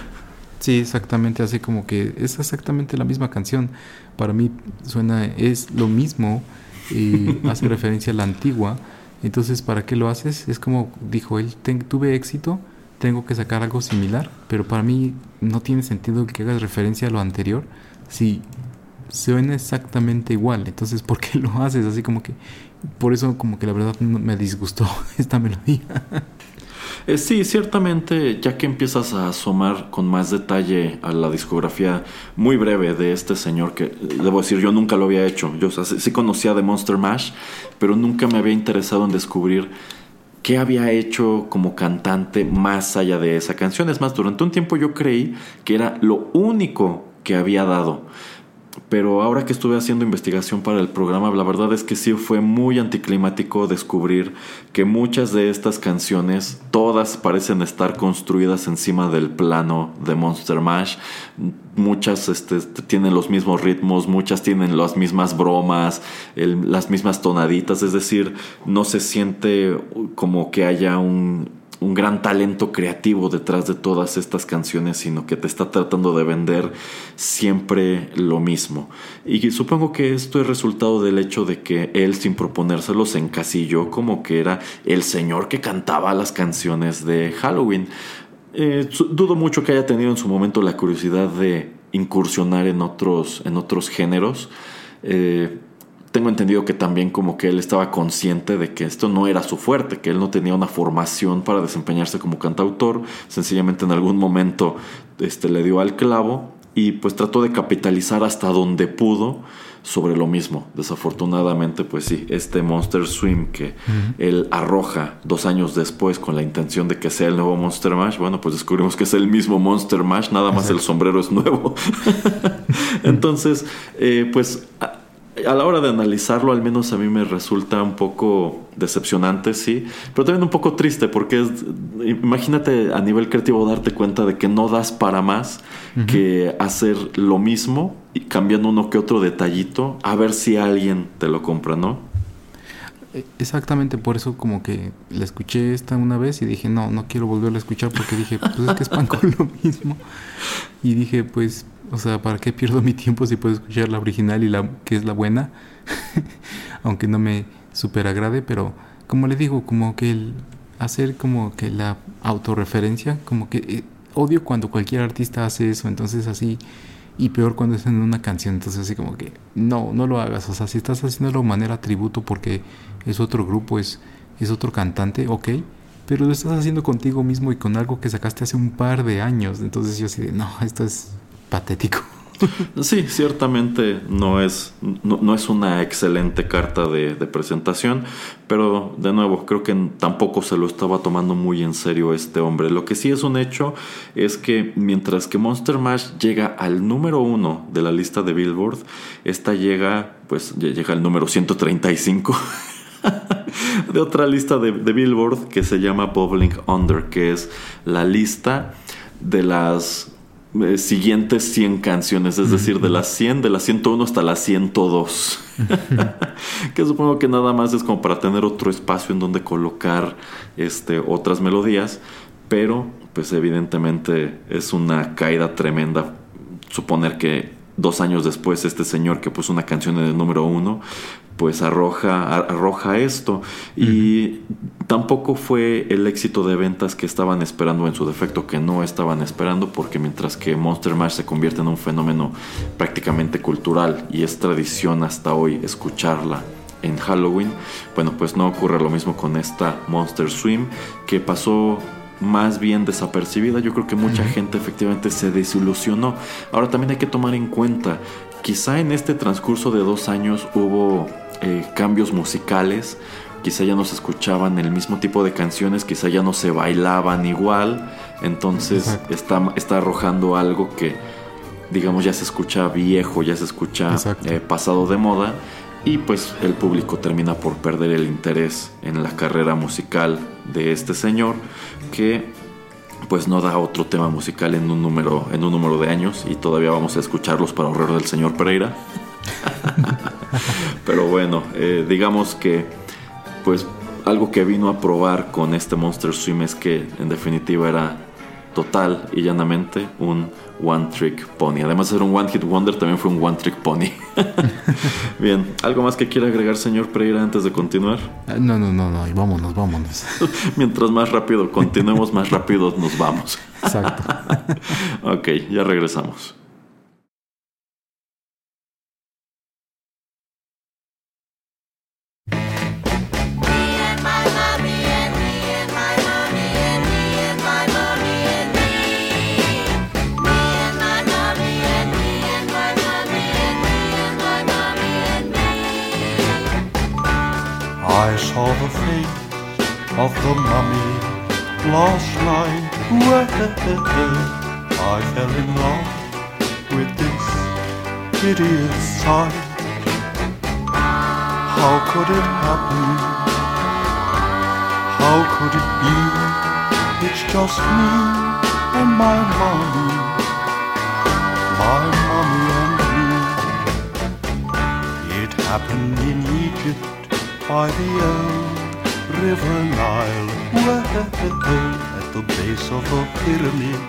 Sí, exactamente, así como que es exactamente la misma canción. Para mí suena, es lo mismo y hace referencia a la antigua. Entonces, ¿para qué lo haces? Es como dijo él, "Ten- tuve éxito, tengo que sacar algo similar, pero para mí no tiene sentido que hagas referencia a lo anterior si suena exactamente igual. Entonces, ¿por qué lo haces? Así como que, por eso como que la verdad me disgustó esta melodía. Eh, sí, ciertamente, ya que empiezas a asomar con más detalle a la discografía muy breve de este señor, que debo decir, yo nunca lo había hecho. Yo sí conocía de Monster Mash, pero nunca me había interesado en descubrir qué había hecho como cantante más allá de esa canción. Es más, durante un tiempo yo creí que era lo único que había dado. Pero ahora que estuve haciendo investigación para el programa, la verdad es que sí fue muy anticlimático descubrir que muchas de estas canciones, todas parecen estar construidas encima del plano de Monster Mash. Muchas este, tienen los mismos ritmos, muchas tienen las mismas bromas, las mismas tonaditas, es decir, no se siente como que haya un, un gran talento creativo detrás de todas estas canciones, sino que te está tratando de vender siempre lo mismo. Y supongo que esto es resultado del hecho de que él, sin proponérselo, se encasilló como que era el señor que cantaba las canciones de Halloween. Eh, dudo mucho que haya tenido en su momento la curiosidad de incursionar en otros, en otros géneros. Eh, tengo entendido que también como que él estaba consciente de que esto no era su fuerte, que él no tenía una formación para desempeñarse como cantautor, sencillamente en algún momento este, le dio al clavo y pues trató de capitalizar hasta donde pudo sobre lo mismo. Desafortunadamente, pues sí, este Monster Swim que él arroja dos años después con la intención de que sea el nuevo Monster Mash, bueno, pues descubrimos que es el mismo Monster Mash, nada más el sombrero es nuevo. Entonces, eh, pues a, la hora de analizarlo, al menos a mí me resulta un poco decepcionante, sí, pero también un poco triste porque es, imagínate a nivel creativo darte cuenta de que no das para más que hacer lo mismo y cambiando uno que otro detallito a ver si alguien te lo compra, ¿no? Eh, Exactamente, por eso como que la escuché esta una vez y dije, no, no quiero volverla a escuchar porque dije, pues es que es pan con lo mismo. Y dije, pues, o sea, ¿para qué pierdo mi tiempo si puedo escuchar la original y la que es la buena? Aunque no me super agrade, pero como le digo, como que el hacer como que la autorreferencia, como que eh, odio cuando cualquier artista hace eso, entonces así y peor cuando es en una canción, entonces así como que no, no lo hagas, o sea, si estás haciéndolo de manera tributo porque es otro grupo, es, es otro cantante, ok, pero lo estás haciendo contigo mismo y con algo que sacaste hace un par de años, entonces yo así de, no, esto es patético. Sí, ciertamente no es, no, no es una excelente carta de, de presentación, pero de nuevo, creo que tampoco se lo estaba tomando muy en serio este hombre. Lo que sí es un hecho es que mientras que Monster Mash llega al número uno de la lista de Billboard, esta llega, pues llega al número 135. de otra lista de, de Billboard que se llama Bubbling Under, que es la lista de las eh, siguientes 100 canciones, es decir, de las 100, de las 101 hasta las 102. que supongo que nada más es como para tener otro espacio en donde colocar este, otras melodías, pero pues evidentemente es una caída tremenda suponer que dos años después este señor que puso una canción en el número uno pues arroja, arroja esto. Y tampoco fue el éxito de ventas que estaban esperando en su defecto, que no estaban esperando, porque mientras que Monster Mash se convierte en un fenómeno prácticamente cultural y es tradición hasta hoy escucharla en Halloween, bueno, pues no ocurre lo mismo con esta Monster Swim, que pasó más bien desapercibida. Yo creo que mucha gente efectivamente se desilusionó. Ahora también hay que tomar en cuenta, quizá en este transcurso de dos años hubo eh, cambios musicales, quizá ya no se escuchaban el mismo tipo de canciones, quizá ya no se bailaban igual, entonces está, está arrojando algo que digamos ya se escucha viejo, ya se escucha eh, pasado de moda y pues el público termina por perder el interés en la carrera musical de este señor que pues no da otro tema musical en un número en un número de años y todavía vamos a escucharlos para ahorrar del señor Pereira. Pero bueno, eh, digamos que pues algo que vino a probar con este Monster Swim es que en definitiva era total y llanamente un One Trick Pony. Además de ser un One Hit Wonder, también fue un One Trick Pony. Bien, ¿algo más que quiera agregar, señor Pereira, antes de continuar? Ah, No, no, no, no, vámonos, vámonos. Mientras más rápido continuemos, más rápido nos vamos. Exacto. ok, ya regresamos. Saw the face of the mummy last night. I fell in love with this hideous sight. How could it happen? How could it be? It's just me and my mommy, my mommy and me. It happened in Egypt by the old river Nile, at the top at the base of the pyramid.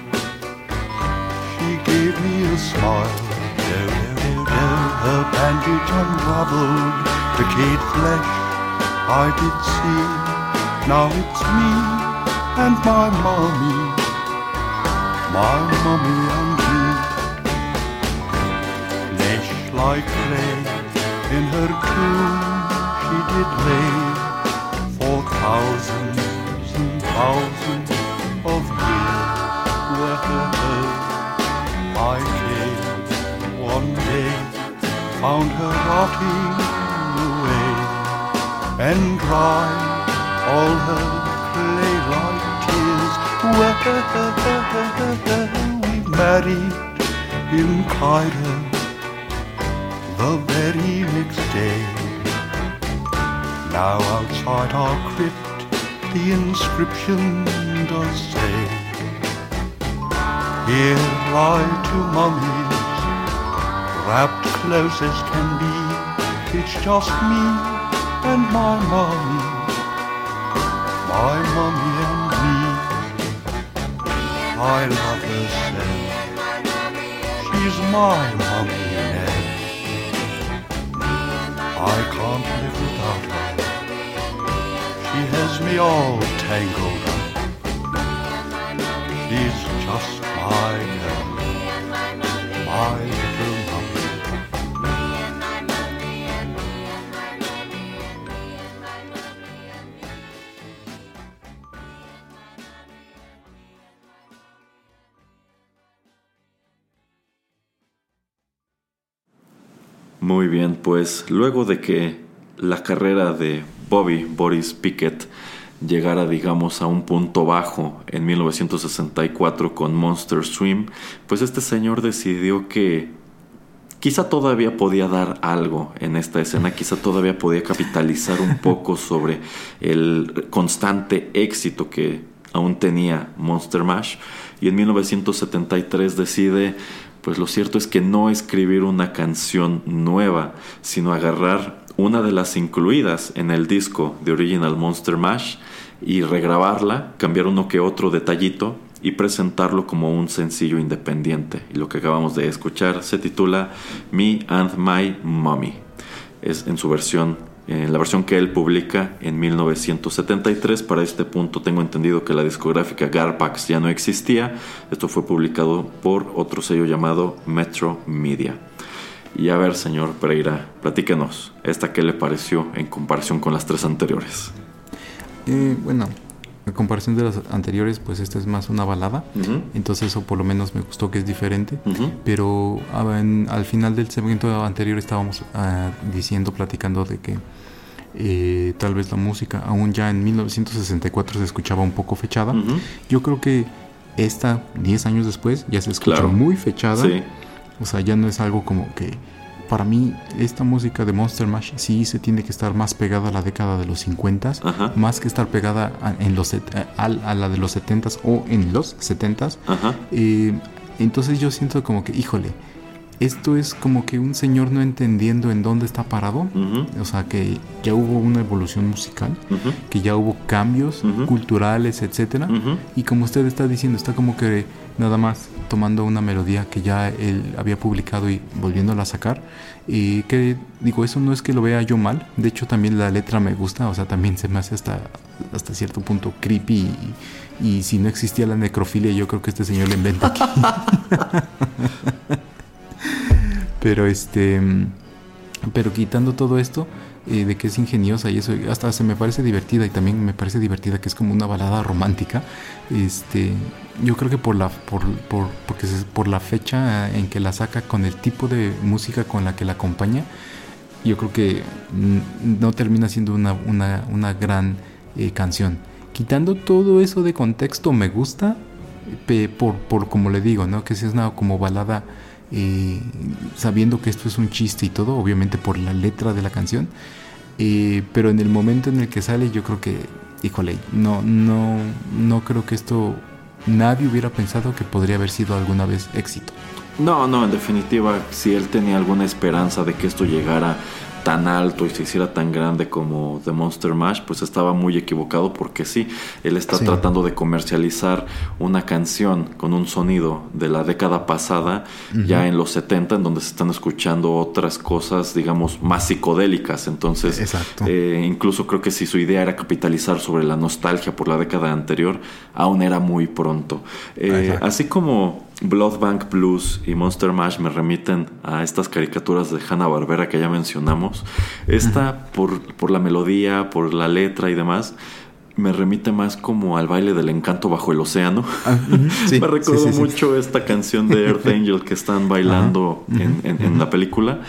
She gave me a smile, her bandage unraveled, decayed flesh I did see. Now it's me and my mommy, my mommy and me. Flesh like clay in her tomb did lay for thousands and thousands of years. I came one day, found her rotting away, and dried all her clay-like tears. We married in Cairo the very next day. Now outside our crypt the inscription does say. Here lie two mummies Wrapped close as can be. It's just me and my mummy My mummy and me. I love her so She's my mummy now I can't live without she has me all tangled up. She's just my girl, my little Muy bien, pues luego de que la carrera de Bobby Boris Pickett llegara, digamos, a un punto bajo en 1964 con Monster Swim, pues este señor decidió que quizá todavía podía dar algo en esta escena, quizá todavía podía capitalizar un poco sobre el constante éxito que aún tenía Monster Mash y en 1973 decide pues lo cierto es que no escribir una canción nueva, sino agarrar una de las incluidas en el disco de Original Monster Mash y regrabarla, cambiar uno que otro detallito y presentarlo como un sencillo independiente. Y lo que acabamos de escuchar se titula Me and My Mommy. Es en su versión en la versión que él publica en 1973. Para este punto tengo entendido que la discográfica Garpax ya no existía. Esto fue publicado por otro sello llamado Metro Media. Y a ver, señor Pereira, platíquenos, ¿esta qué le pareció en comparación con las tres anteriores? Eh, bueno, en comparación de las anteriores, pues esta es más una balada. Entonces eso por lo menos me gustó que es diferente. Pero ah, en- al final del segmento anterior estábamos ah, diciendo, platicando de que eh, tal vez la música, aún ya en 1964 se escuchaba un poco fechada. Yo creo que esta, 10 años después, ya se escucha Claro. muy fechada. Sí, O sea, ya no es algo como que... Para mí, esta música de Monster Mash sí se tiene que estar más pegada a la década de los 50 Ajá. más que estar pegada a, en los, a, a la de los 70s o en los 70s. ajá. Eh, entonces yo siento como que, híjole, esto es como que un señor no entendiendo en dónde está parado. O sea, que ya hubo una evolución musical, que ya hubo cambios culturales, etcétera. Y como usted está diciendo, está como que nada más tomando una melodía que ya él había publicado y volviéndola a sacar. Y que digo, eso no es que lo vea yo mal. De hecho, también la letra me gusta. O sea, también se me hace hasta, hasta cierto punto creepy. Y, si no existía la necrofilia, yo creo que este señor la inventa aquí. Pero este. Pero quitando todo esto, eh, de que es ingeniosa y eso, hasta se me parece divertida y también me parece divertida que es como una balada romántica. Este, yo creo que por la, por, por, porque por la fecha en que la saca, con el tipo de música con la que la acompaña, yo creo que no termina siendo una, una, una gran eh, canción. Quitando todo eso de contexto, me gusta, por, por como le digo, ¿no? Que es una como balada, eh, sabiendo que esto es un chiste y todo, obviamente por la letra de la canción. Eh, pero en el momento en el que sale, yo creo que, híjole, no, no, no creo que esto nadie hubiera pensado que podría haber sido alguna vez éxito. No, no, en definitiva, si él tenía alguna esperanza de que esto llegara tan alto y se hiciera tan grande como The Monster Mash, pues estaba muy equivocado porque sí, él está Sí. tratando de comercializar una canción con un sonido de la década pasada, ya en los 70, en donde se están escuchando otras cosas, digamos, más psicodélicas. Entonces, eh, incluso creo que si su idea era capitalizar sobre la nostalgia por la década anterior, aún era muy pronto. Eh, así como Blood Bank Blues y Monster Mash me remiten a estas caricaturas de Hanna Barbera que ya mencionamos. Esta, por, por la melodía, por la letra y demás, me remite más como al baile del encanto bajo el océano. sí, me recuerdo sí, sí, sí. mucho esta canción de Earth Angel que están bailando en, en- en la película.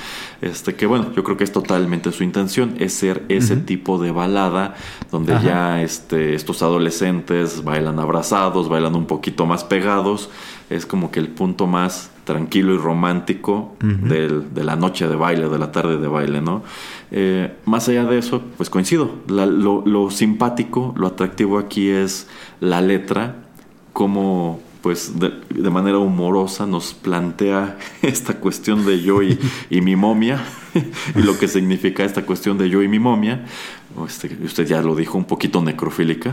Este, que bueno, yo creo que es totalmente su intención, es ser ese tipo de balada donde ya este, estos adolescentes bailan abrazados, bailan un poquito más pegados. Es como que el punto más tranquilo y romántico del- de la noche de baile, de la tarde de baile, ¿no? Eh, más allá de eso, pues coincido. La- lo, lo simpático, lo atractivo aquí es la letra, como pues de, de manera humorosa nos plantea esta cuestión de yo y, mi momia y lo que significa esta cuestión de yo y mi momia. Este, usted ya lo dijo un poquito necrofílica,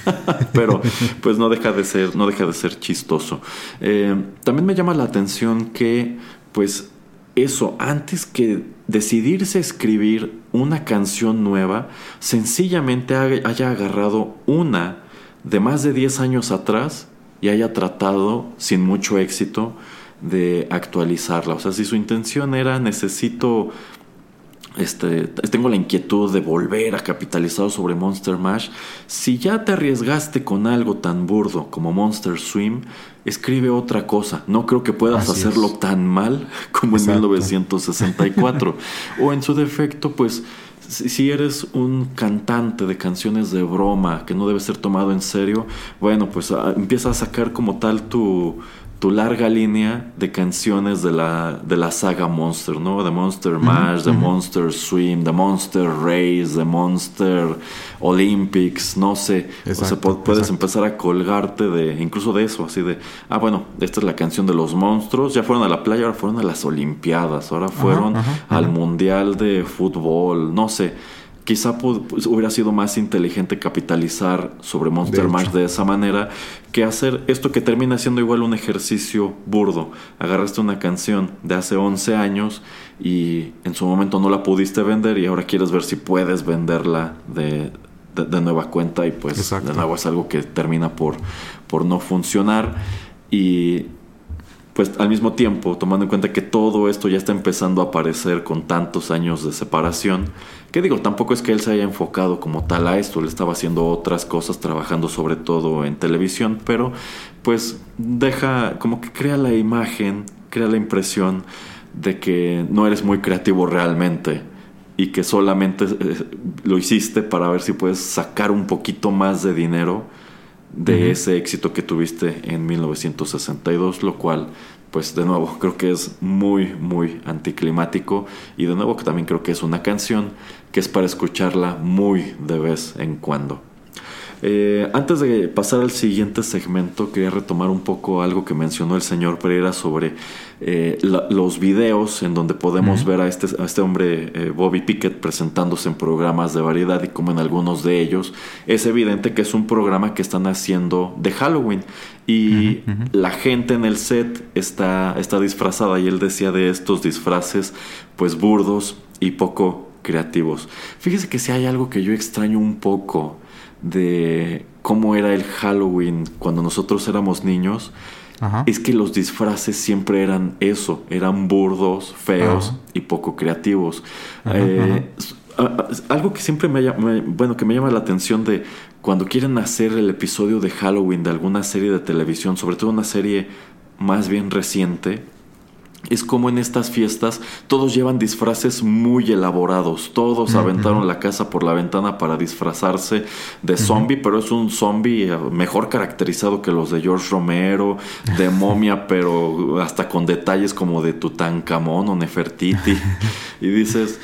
pero pues no deja de ser, no deja de ser chistoso. Eh, también me llama la atención que pues eso, antes que decidirse a escribir una canción nueva, sencillamente ha- haya agarrado una de más de 10 años atrás y haya tratado sin mucho éxito de actualizarla. O sea, si su intención era necesito este, tengo la inquietud de volver a capitalizar sobre Monster Mash. Si ya te arriesgaste con algo tan burdo como Monster Swim, escribe otra cosa. No creo que puedas Así hacerlo es. tan mal como en Exacto. 1964. o en su defecto, pues si eres un cantante de canciones de broma que no debe ser tomado en serio, bueno, pues ah, empieza a sacar como tal tu, tu larga línea de canciones de la, de la saga Monster, ¿no? De Monster Mash, de Monster Swim, de Monster Race, de Monster Olympics, no sé. o sea, puedes exacto. empezar a colgarte de, incluso de eso, así de, ah, bueno, esta es la canción de los monstruos, ya fueron a la playa, ahora fueron a las Olimpiadas, ahora fueron al. Mundial de Fútbol, no sé. Quizá pu- pues, hubiera sido más inteligente capitalizar sobre Monster De. Mash de esa manera que hacer esto que termina siendo igual un ejercicio burdo. Agarraste una canción de hace 11 años y en su momento no la pudiste vender y ahora quieres ver si puedes venderla de, de- de nueva cuenta y pues Exacto. de nuevo es algo que termina por, por no funcionar y pues al mismo tiempo, tomando en cuenta que todo esto ya está empezando a aparecer con tantos años de separación, que digo, tampoco es que él se haya enfocado como tal a esto, él estaba haciendo otras cosas, trabajando sobre todo en televisión, pero pues deja, como que crea la imagen, crea la impresión de que no eres muy creativo realmente y que solamente eh, lo hiciste para ver si puedes sacar un poquito más de dinero de ese éxito que tuviste en 1962, lo cual, pues de nuevo, creo que es muy, muy anticlimático y de nuevo que también creo que es una canción que es para escucharla muy de vez en cuando. Eh, antes de pasar al siguiente segmento, quería retomar un poco algo que mencionó el señor Pereira sobre eh, la- los videos en donde podemos ver a este, a este hombre, eh, Bobby Pickett, presentándose en programas de variedad y como en algunos de ellos. Es evidente que es un programa que están haciendo de Halloween y la gente en el set está, está disfrazada y él decía de estos disfraces pues burdos y poco creativos. Fíjese que si hay algo que yo extraño un poco de cómo era el Halloween cuando nosotros éramos niños, Ajá. es que los disfraces siempre eran eso, eran burdos, feos Ajá. y poco creativos. Ajá, Eh, algo que siempre me, me- bueno, que me llama la atención de cuando quieren hacer el episodio de Halloween de alguna serie de televisión, sobre todo una serie más bien reciente, es como en estas fiestas todos llevan disfraces muy elaborados. Todos aventaron la casa por la ventana para disfrazarse de zombie, pero es un zombie eh, mejor caracterizado que los de George Romero, de momia, pero hasta con detalles como de Tutankamón o Nefertiti. y dices.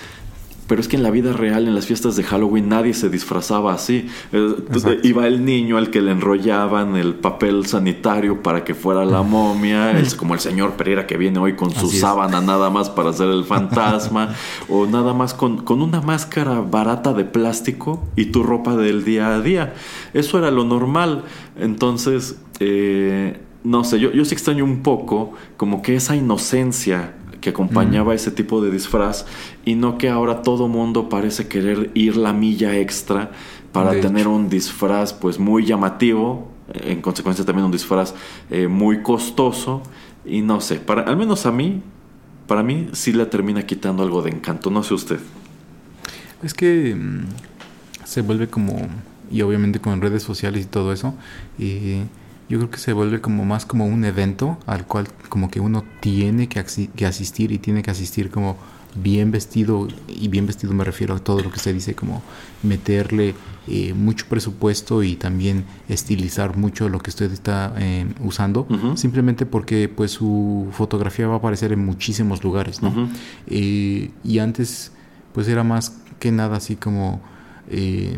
Pero es que en la vida real, en las fiestas de Halloween, nadie se disfrazaba así. Eh, Exacto. Iba el niño al que le enrollaban el papel sanitario para que fuera la momia, es como el señor Pereira que viene hoy con su Así es. sábana nada más para hacer el fantasma, o nada más con, con una máscara barata de plástico y tu ropa del día a día. Eso era lo normal. Entonces, eh, no sé, yo, yo sí extraño un poco como que esa inocencia que acompañaba ese tipo de disfraz y no que ahora todo mundo parece querer ir la milla extra para De tener hecho. un disfraz pues muy llamativo, eh, en consecuencia también un disfraz eh, muy costoso y no sé, para al menos a mí, para mí sí le termina quitando algo de encanto, no sé usted. Es que mm, se vuelve como, y obviamente con redes sociales y todo eso, y yo creo que se vuelve como más como un evento al cual como que uno tiene que, asistir y tiene que asistir como bien vestido, y bien vestido me refiero a todo lo que se dice como meterle eh, mucho presupuesto y también estilizar mucho lo que usted está eh, usando, simplemente porque pues su fotografía va a aparecer en muchísimos lugares, ¿no? Eh, y antes, pues era más que nada así como eh,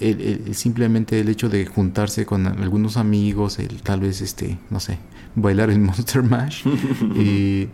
el- simplemente el hecho de juntarse con algunos amigos, el tal vez este, no sé, bailar el Monster Mash, y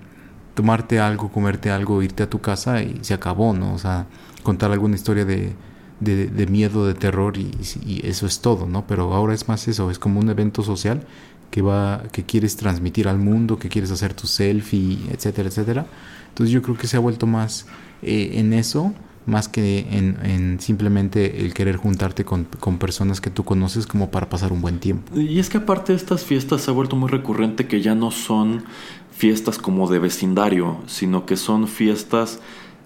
tomarte algo, comerte algo, irte a tu casa y se acabó, ¿no? O sea, contar alguna historia de, de, de miedo, de terror y, y eso es todo, ¿no? Pero ahora es más eso, es como un evento social que va, que quieres transmitir al mundo, que quieres hacer tu selfie, etcétera, etcétera. Entonces yo creo que se ha vuelto más eh, en eso, más que en, en simplemente el querer juntarte con, con personas que tú conoces como para pasar un buen tiempo. Y es que aparte de estas fiestas se ha vuelto muy recurrente que ya no son fiestas como de vecindario, sino que son fiestas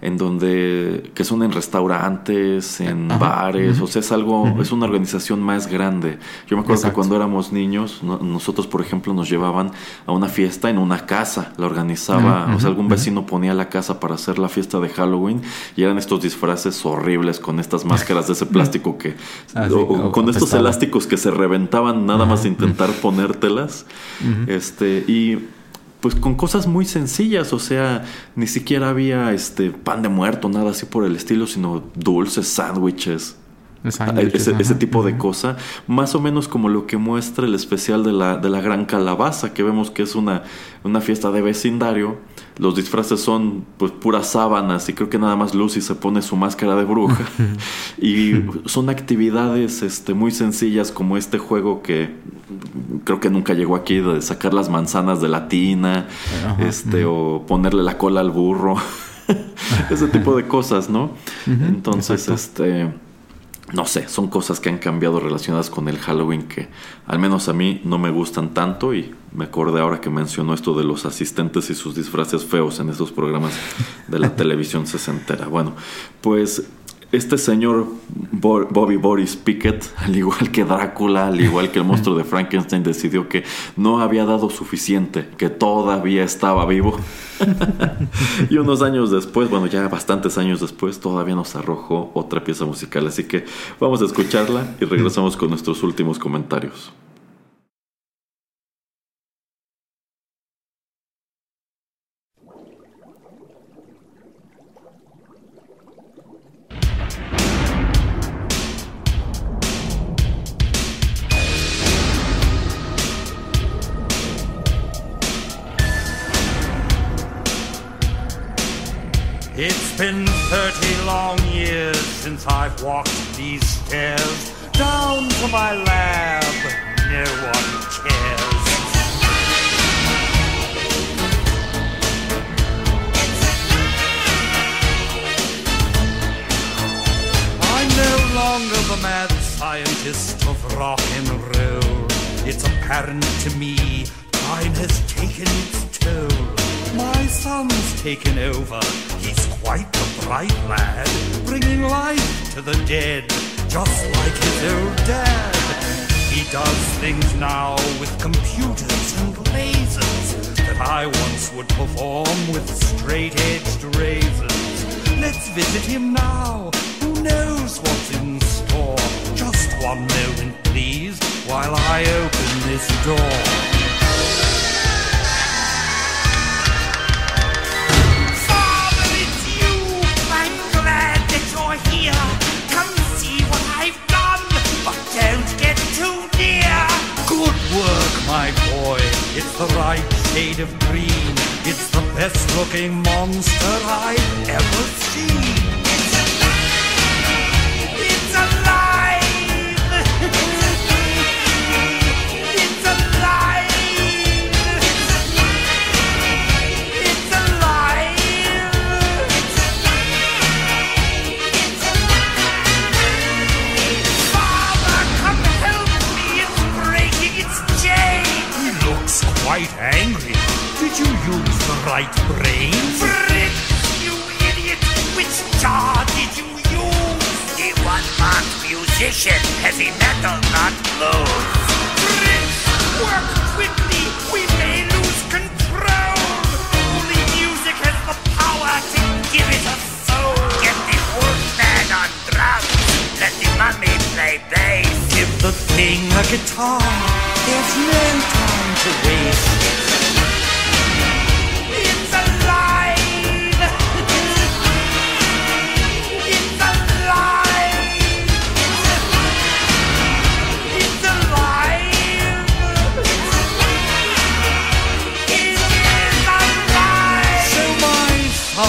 en donde que son en restaurantes, en bares, o sea, es algo, es una organización más grande. Yo me acuerdo que Exacto. cuando éramos niños, no- nosotros, por ejemplo, nos llevaban a una fiesta en una casa, la organizaba, o sea, algún vecino ponía la casa para hacer la fiesta de Halloween y eran estos disfraces horribles con estas máscaras de ese plástico que, Ah, sí, o- con estos elásticos que se reventaban nada más de intentar ponértelas, este, y pues con cosas muy sencillas, o sea, ni siquiera había este pan de muerto, nada así por el estilo, sino dulces, sándwiches, Sándwiches, ese, tipo de cosa, más o menos como lo que muestra el especial de la, de la Gran Calabaza, que vemos que es una, una fiesta de vecindario. Los disfraces son pues puras sábanas y creo que nada más Lucy se pone su máscara de bruja. y son actividades este, muy sencillas como este juego que creo que nunca llegó aquí, de sacar las manzanas de la tina, Ajá, este, o ponerle la cola al burro. ese tipo de cosas, ¿no? Entonces, exacto. este no sé, son cosas que han cambiado relacionadas con el Halloween que al menos a mí no me gustan tanto y me acordé ahora que mencionó esto de los asistentes y sus disfraces feos en estos programas de la televisión sesentera. Bueno, pues este señor Bo- Bobby Boris Pickett, al igual que Drácula, al igual que el monstruo de Frankenstein, decidió que no había dado suficiente, que todavía estaba vivo. y unos años después, bueno, ya bastantes años después, todavía nos arrojó otra pieza musical. Así que vamos a escucharla y regresamos con nuestros últimos comentarios. It's been 30 long years since I've walked these stairs down to my lab. No one cares. I'm no longer the mad scientist of rock and roll. It's apparent to me time has taken its toll. My son's taken over. He's quite the bright lad, bringing life to the dead, just like his old dad. He does things now with computers and lasers that I once would perform with straight-edged razors. Let's visit him now. Who knows what's in store? Just one moment, please, while I open this door. It's the right shade of green. It's the best looking monster I've ever seen. Right brain? Fritz, you idiot! Which jar did you use? He was marked musician, heavy metal, not blues. Fritz, work quickly! We may lose control! Only music has the power to give it a soul! Get the wolfman on drums, let the mummy play bass. Give the thing a guitar. There's no time to waste.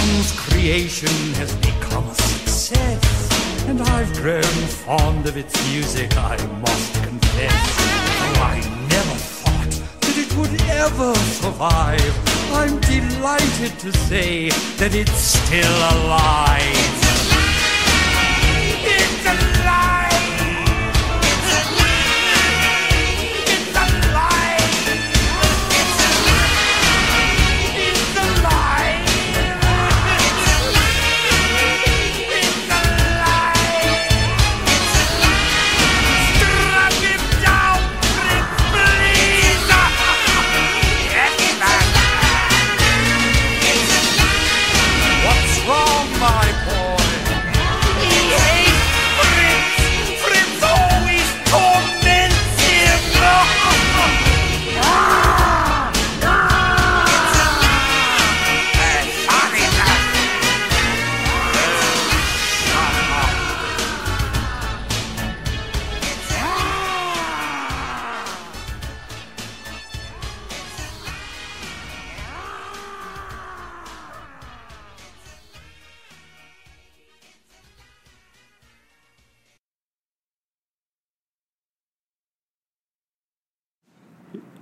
Son's creation has become a success. And I've grown fond of its music, I must confess. Though I never thought that it would ever survive. I'm delighted to say that it's still alive. It's alive. It's alive!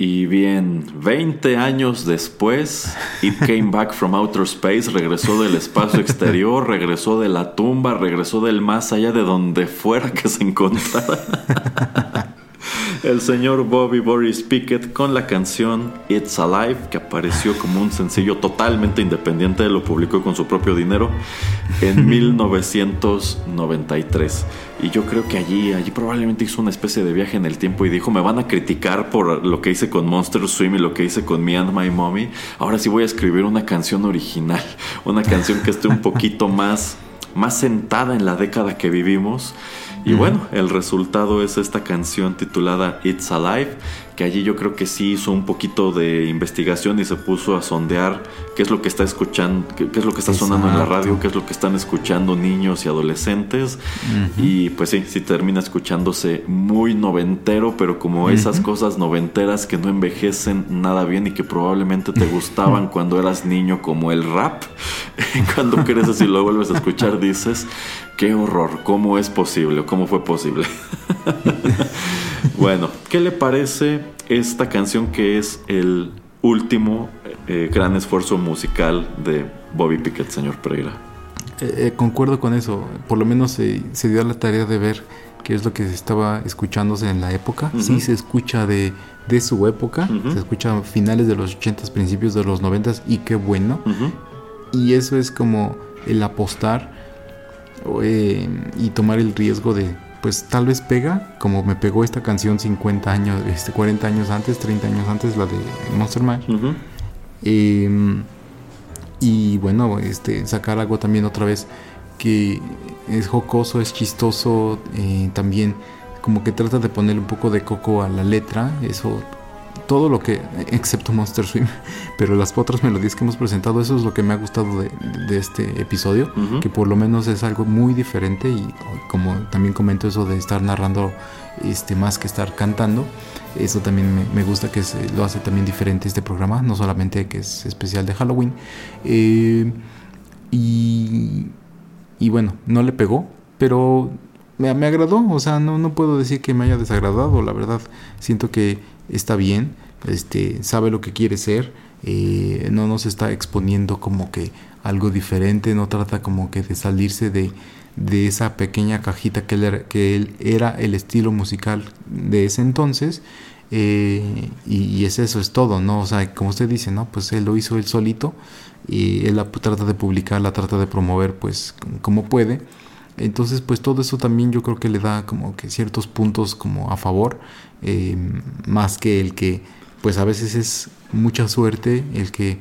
Y bien, 20 años después, It Came Back from Outer Space, regresó del espacio exterior, regresó de la tumba, regresó del más allá de donde fuera que se encontrara. El señor Bobby Boris Pickett con la canción It's Alive, que apareció como un sencillo totalmente independiente, lo publicó con su propio dinero en 1993. Y yo creo que allí, allí probablemente hizo una especie de viaje en el tiempo y dijo, me van a criticar por lo que hice con Monster Swim y lo que hice con Me and My Mommy. Ahora sí voy a escribir una canción original, una canción que esté un poquito más, más sentada en la década que vivimos. Y bueno, el resultado es esta canción titulada It's Alive, que allí yo creo que sí hizo un poquito de investigación y se puso a sondear qué es lo que está escuchando, qué, qué es lo que está sonando en la radio, qué es lo que están escuchando niños y adolescentes. Y pues sí, sí termina escuchándose muy noventero, pero como esas cosas noventeras que no envejecen nada bien y que probablemente te gustaban cuando eras niño, como el rap. cuando creces y lo vuelves a escuchar, dices, qué horror, ¿cómo es posible? ¿Cómo fue posible? bueno, ¿qué le parece esta canción que es el último eh, gran esfuerzo musical de Bobby Pickett, señor Pereira? Eh, eh, concuerdo con eso. Por lo menos eh, se dio la tarea de ver qué es lo que estaba escuchándose en la época. Ujú. Sí se escucha de, de su época. Ujú. Se escucha a finales de los 80s, principios de los 90s y qué bueno. Ujú. Y eso es como el apostar eh, y tomar el riesgo de, pues tal vez pega, como me pegó esta canción 50 años, este, 40 años antes, 30 años antes, la de Monster. Ujú. Eh, y bueno, este, sacar algo también otra vez que es jocoso, es chistoso, eh, también como que trata de poner un poco de coco a la letra, eso, todo lo que, excepto Monster Swim, pero las otras melodías que hemos presentado, eso es lo que me ha gustado de, de este episodio, que por lo menos es algo muy diferente y como también comento eso de estar narrando este, más que estar cantando, eso también me, me gusta que se- lo hace también diferente este programa, no solamente que es especial de Halloween. Eh, y, y bueno, no le pegó, pero me, me agradó, o sea, no, no puedo decir que me haya desagradado, la verdad, siento que está bien, este, sabe lo que quiere ser, eh, no nos está exponiendo como que algo diferente, no trata como que de salirse de, de esa pequeña cajita que él, era, que él era el estilo musical de ese entonces. eh, y, es eso, es todo, ¿no? O sea, como usted dice, ¿no? Pues él lo hizo él solito y él la trata de publicar, la trata de promover, pues como puede. Entonces, pues todo eso también yo creo que le da como que ciertos puntos como a favor, eh, más que el que, pues a veces es mucha suerte el que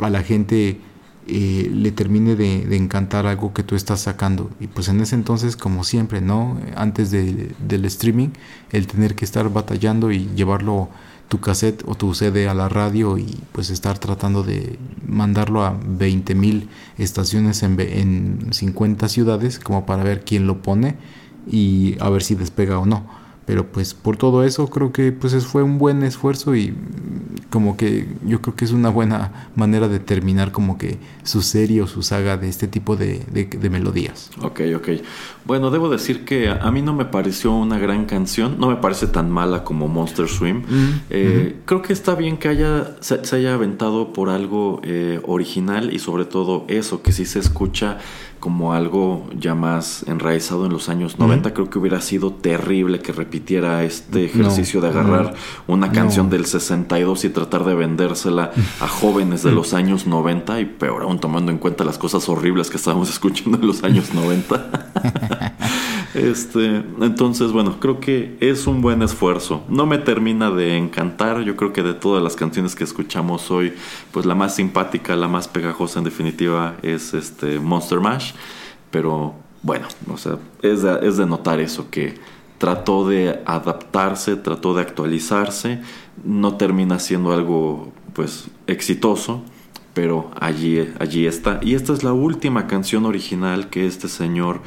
a la gente eh, le termine de, encantar algo que tú estás sacando. Y pues en ese entonces, como siempre, ¿no? Antes de- del streaming, el tener que estar batallando y llevarlo tu cassette o tu CD a la radio y pues estar tratando de mandarlo a 20 mil estaciones en, en 50 ciudades como para ver quién lo pone y a ver si despega o no. Pero pues por todo eso creo que pues es- fue un buen esfuerzo y mm, como que yo creo que es una buena manera de terminar como que su serie o su saga de este tipo de, de- de melodías. Ok, ok. Bueno, debo decir que a mí no me pareció una gran canción, no me parece tan mala como Monster Swim. Eh, Creo que está bien que haya, se, se haya aventado por algo eh, original y sobre todo eso, que sí se escucha como algo ya más enraizado en los años 90. Creo que hubiera sido terrible que repitiera este ejercicio de agarrar una no. canción del 62 y tratar de vendérsela a jóvenes de los años 90 y peor aún tomando en cuenta las cosas horribles que estábamos escuchando en los años 90. este, entonces, bueno, creo que es un buen esfuerzo. No me termina de encantar. Yo creo que de todas las canciones que escuchamos hoy, pues la más simpática, la más pegajosa en definitiva es este Monster Mash. Pero bueno, o sea, es de, es de notar eso que trató de adaptarse, trató de actualizarse, no termina siendo algo pues exitoso, pero allí, allí está. Y esta es la última canción original que este señor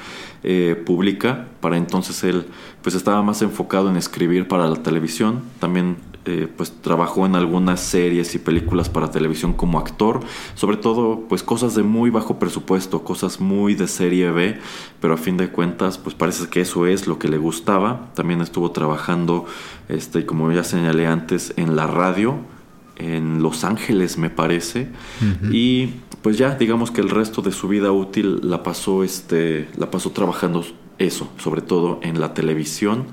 eh, publica. Para entonces él pues estaba más enfocado en escribir para la televisión. También eh, pues trabajó en algunas series y películas para televisión como actor, sobre todo pues cosas de muy bajo presupuesto, cosas muy de serie B, pero a fin de cuentas pues parece que eso es lo que le gustaba. También estuvo trabajando, este, como ya señalé antes, en la radio en Los Ángeles me parece. Y pues ya digamos que el resto de su vida útil la pasó este la pasó trabajando eso sobre todo en la televisión.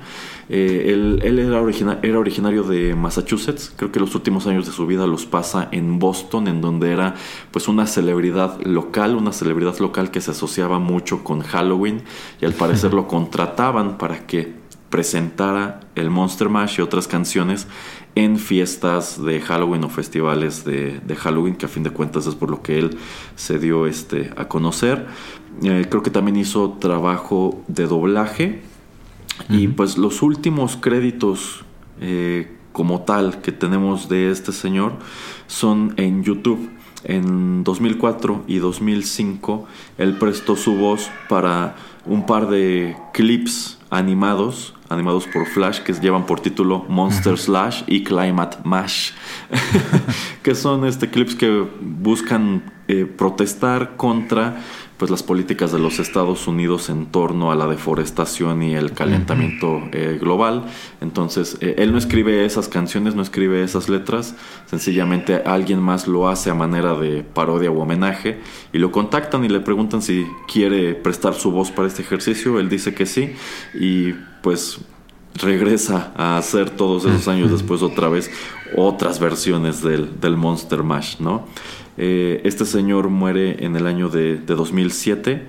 Eh, él, él era, origina- era originario de Massachusetts. Creo que los últimos años de su vida los pasa en Boston en donde era pues una celebridad local una celebridad local que se asociaba mucho con Halloween y al parecer lo contrataban para que presentara el Monster Mash y otras canciones en fiestas de Halloween o festivales de, de Halloween, que a fin de cuentas es por lo que él se dio este, a conocer. Eh, creo que también hizo trabajo de doblaje. Y pues los últimos créditos eh, como tal que tenemos de este señor son en YouTube. En 2004 y 2005 él prestó su voz para un par de clips animados, animados por Flash, que llevan por título Monster Slash y Climate Mash, que son este, clips que buscan eh, protestar contra pues las políticas de los Estados Unidos en torno a la deforestación y el calentamiento eh, global. Entonces, eh, él no escribe esas canciones, no escribe esas letras, sencillamente alguien más lo hace a manera de parodia o homenaje y lo contactan y le preguntan si quiere prestar su voz para este ejercicio. Él dice que sí y pues regresa a hacer todos esos años después otra vez otras versiones del, del Monster Mash, ¿no? Eh, este señor muere en el año de, de 2007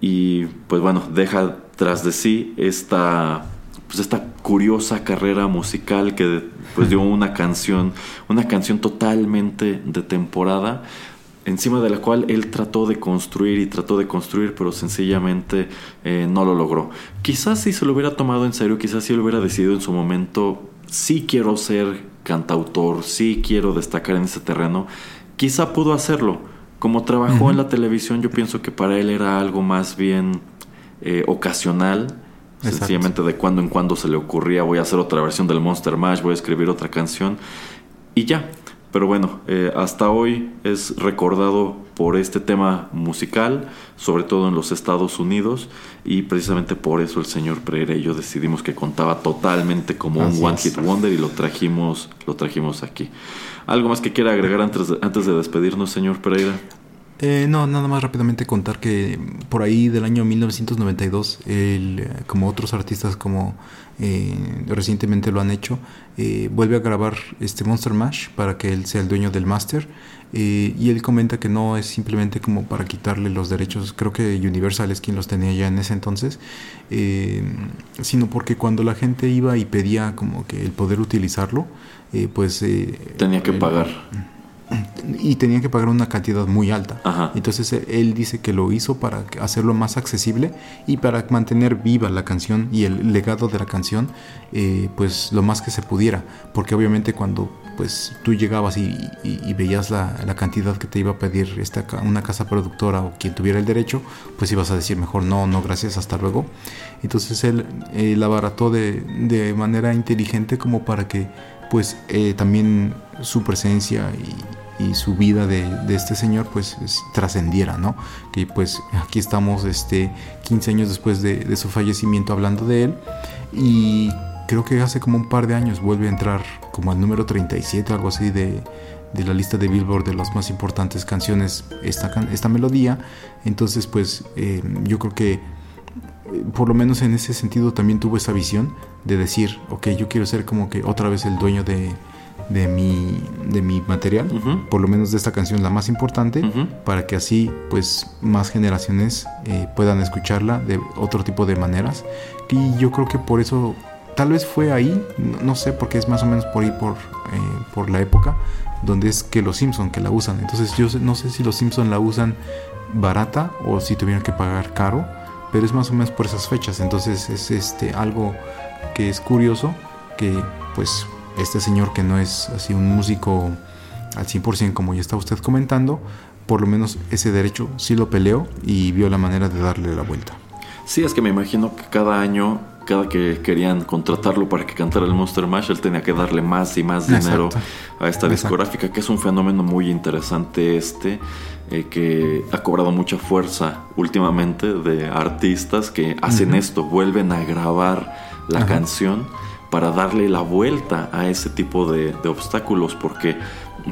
y pues bueno, deja tras de sí esta, pues esta curiosa carrera musical que pues dio una canción, una canción totalmente de temporada encima de la cual él trató de construir y trató de construir, pero sencillamente eh, no lo logró. Quizás si se lo hubiera tomado en serio, quizás si él hubiera decidido en su momento, sí quiero ser cantautor, sí quiero destacar en ese terreno, quizá pudo hacerlo. Como trabajó en la televisión, yo pienso que para él era algo más bien eh, ocasional. Exacto. Sencillamente de cuando en cuando se le ocurría voy a hacer otra versión del Monster Mash, voy a escribir otra canción y ya. Pero bueno, eh, hasta hoy es recordado por este tema musical, sobre todo en los Estados Unidos, y precisamente por eso el señor Pereira y yo decidimos que contaba totalmente como Así un One es. Hit Wonder y lo trajimos, lo trajimos aquí. ¿Algo más que quiera agregar antes de, antes de despedirnos, señor Pereira? Eh, no, nada más rápidamente contar que por ahí del año 1992, él, eh, como otros artistas como eh, recientemente lo han hecho, eh, vuelve a grabar este Monster Mash para que él sea el dueño del máster. eh, y él comenta que no es simplemente como para quitarle los derechos, creo que Universal es quien los tenía ya en ese entonces, eh, sino porque cuando la gente iba y pedía como que el poder utilizarlo, pues... eh, Tenía que él- pagar. Y tenían que pagar una cantidad muy alta. Ajá. Entonces eh, él dice que lo hizo para hacerlo más accesible y para mantener viva la canción y el legado de la canción, eh, pues lo más que se pudiera. Porque obviamente cuando pues tú llegabas y, y- y veías la, la cantidad que te iba a pedir esta, una casa productora o quien tuviera el derecho, pues ibas a decir mejor no, no, gracias, hasta luego. Entonces él eh, la abarató de, de manera inteligente como para que pues eh, también su presencia y, y su vida de, este señor pues es- trascendiera, ¿no? Que pues aquí estamos este 15 años después de, su fallecimiento hablando de él y creo que hace como un par de años vuelve a entrar como al número 37 o algo así de, de la lista de Billboard de las más importantes canciones esta, esta melodía entonces pues eh, yo creo que eh, por lo menos en ese sentido también tuvo esa visión de decir, ok, yo quiero ser como que otra vez el dueño de, de, mi, de mi material, por lo menos de esta canción la más importante, para que así pues más generaciones eh, puedan escucharla de otro tipo de maneras. Y yo creo que por eso, tal vez fue ahí, no, sé, porque es más o menos por ahí, por, eh, por la época, donde es que los Simpson que la usan. Entonces yo no sé si los Simpson la usan barata o si tuvieron que pagar caro, pero es más o menos por esas fechas. Entonces es este algo que es curioso que pues este señor que no es así un músico al 100% como ya está usted comentando, por lo menos ese derecho sí lo peleó y vio la manera de darle la vuelta. Sí, es que me imagino que cada año Cada que querían contratarlo para que cantara el Monster Mash, él tenía que darle más y más dinero Exacto. a esta Exacto. discográfica, que es un fenómeno muy interesante este, eh, que ha cobrado mucha fuerza últimamente de artistas que hacen esto, vuelven a grabar la Ajá. canción para darle la vuelta a ese tipo de, obstáculos, porque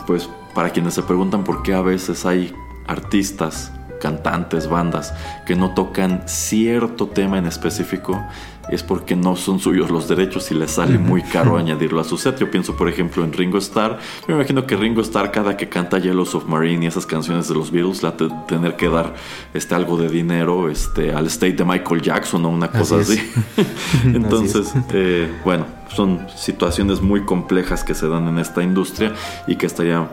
pues para quienes se preguntan por qué a veces hay artistas, cantantes, bandas que no tocan cierto tema en específico, es porque no son suyos los derechos y les sale muy caro añadirlo a su set. Yo pienso, por ejemplo, en Ringo Starr. Yo me imagino que Ringo Starr, cada que canta Yellow Submarine y esas canciones de los Beatles, la te- tener que dar este, algo de dinero este, al state de Michael Jackson o una cosa Así así. es. Entonces, eh, bueno, son situaciones muy complejas que se dan en esta industria y que estaría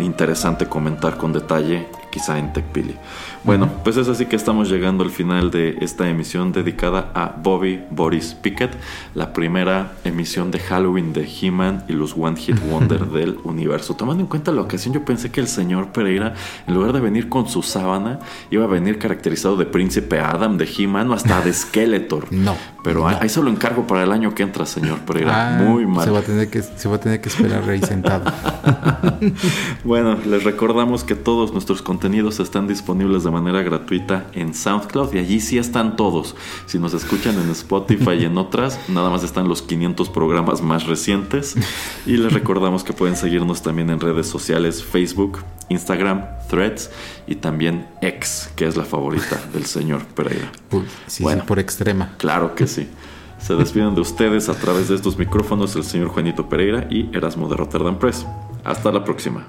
interesante comentar con detalle, quizá en TechPili. Bueno, pues es así que estamos llegando al final de esta emisión dedicada a Bobby Boris Pickett, la primera emisión de Halloween de He-Man y los One Hit Wonder del universo. Tomando en cuenta la ocasión, yo pensé que el señor Pereira, en lugar de venir con su sábana, iba a venir caracterizado de Príncipe Adam, de He-Man o hasta de Skeletor. No, Pero no. ahí- se lo encargo para el año que entra, señor Pereira. Ah, Muy mal. Se va a tener que, se va a tener que esperar ahí sentado. Bueno, les recordamos que todos nuestros contenidos están disponibles de manera gratuita en SoundCloud y allí sí están todos. Si nos escuchan en Spotify y en otras, nada más están los 500 programas más recientes. Y les recordamos que pueden seguirnos también en redes sociales, Facebook, Instagram, Threads y también X, que es la favorita del señor Pereira. Uy, sí, Bueno. sí, por extrema. Claro que sí. Se despiden de ustedes a través de estos micrófonos el señor Juanito Pereira y Erasmo de Rotterdam Press. Hasta la próxima.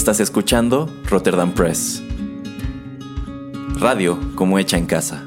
Estás escuchando Rotterdam Press. Radio como hecha en casa.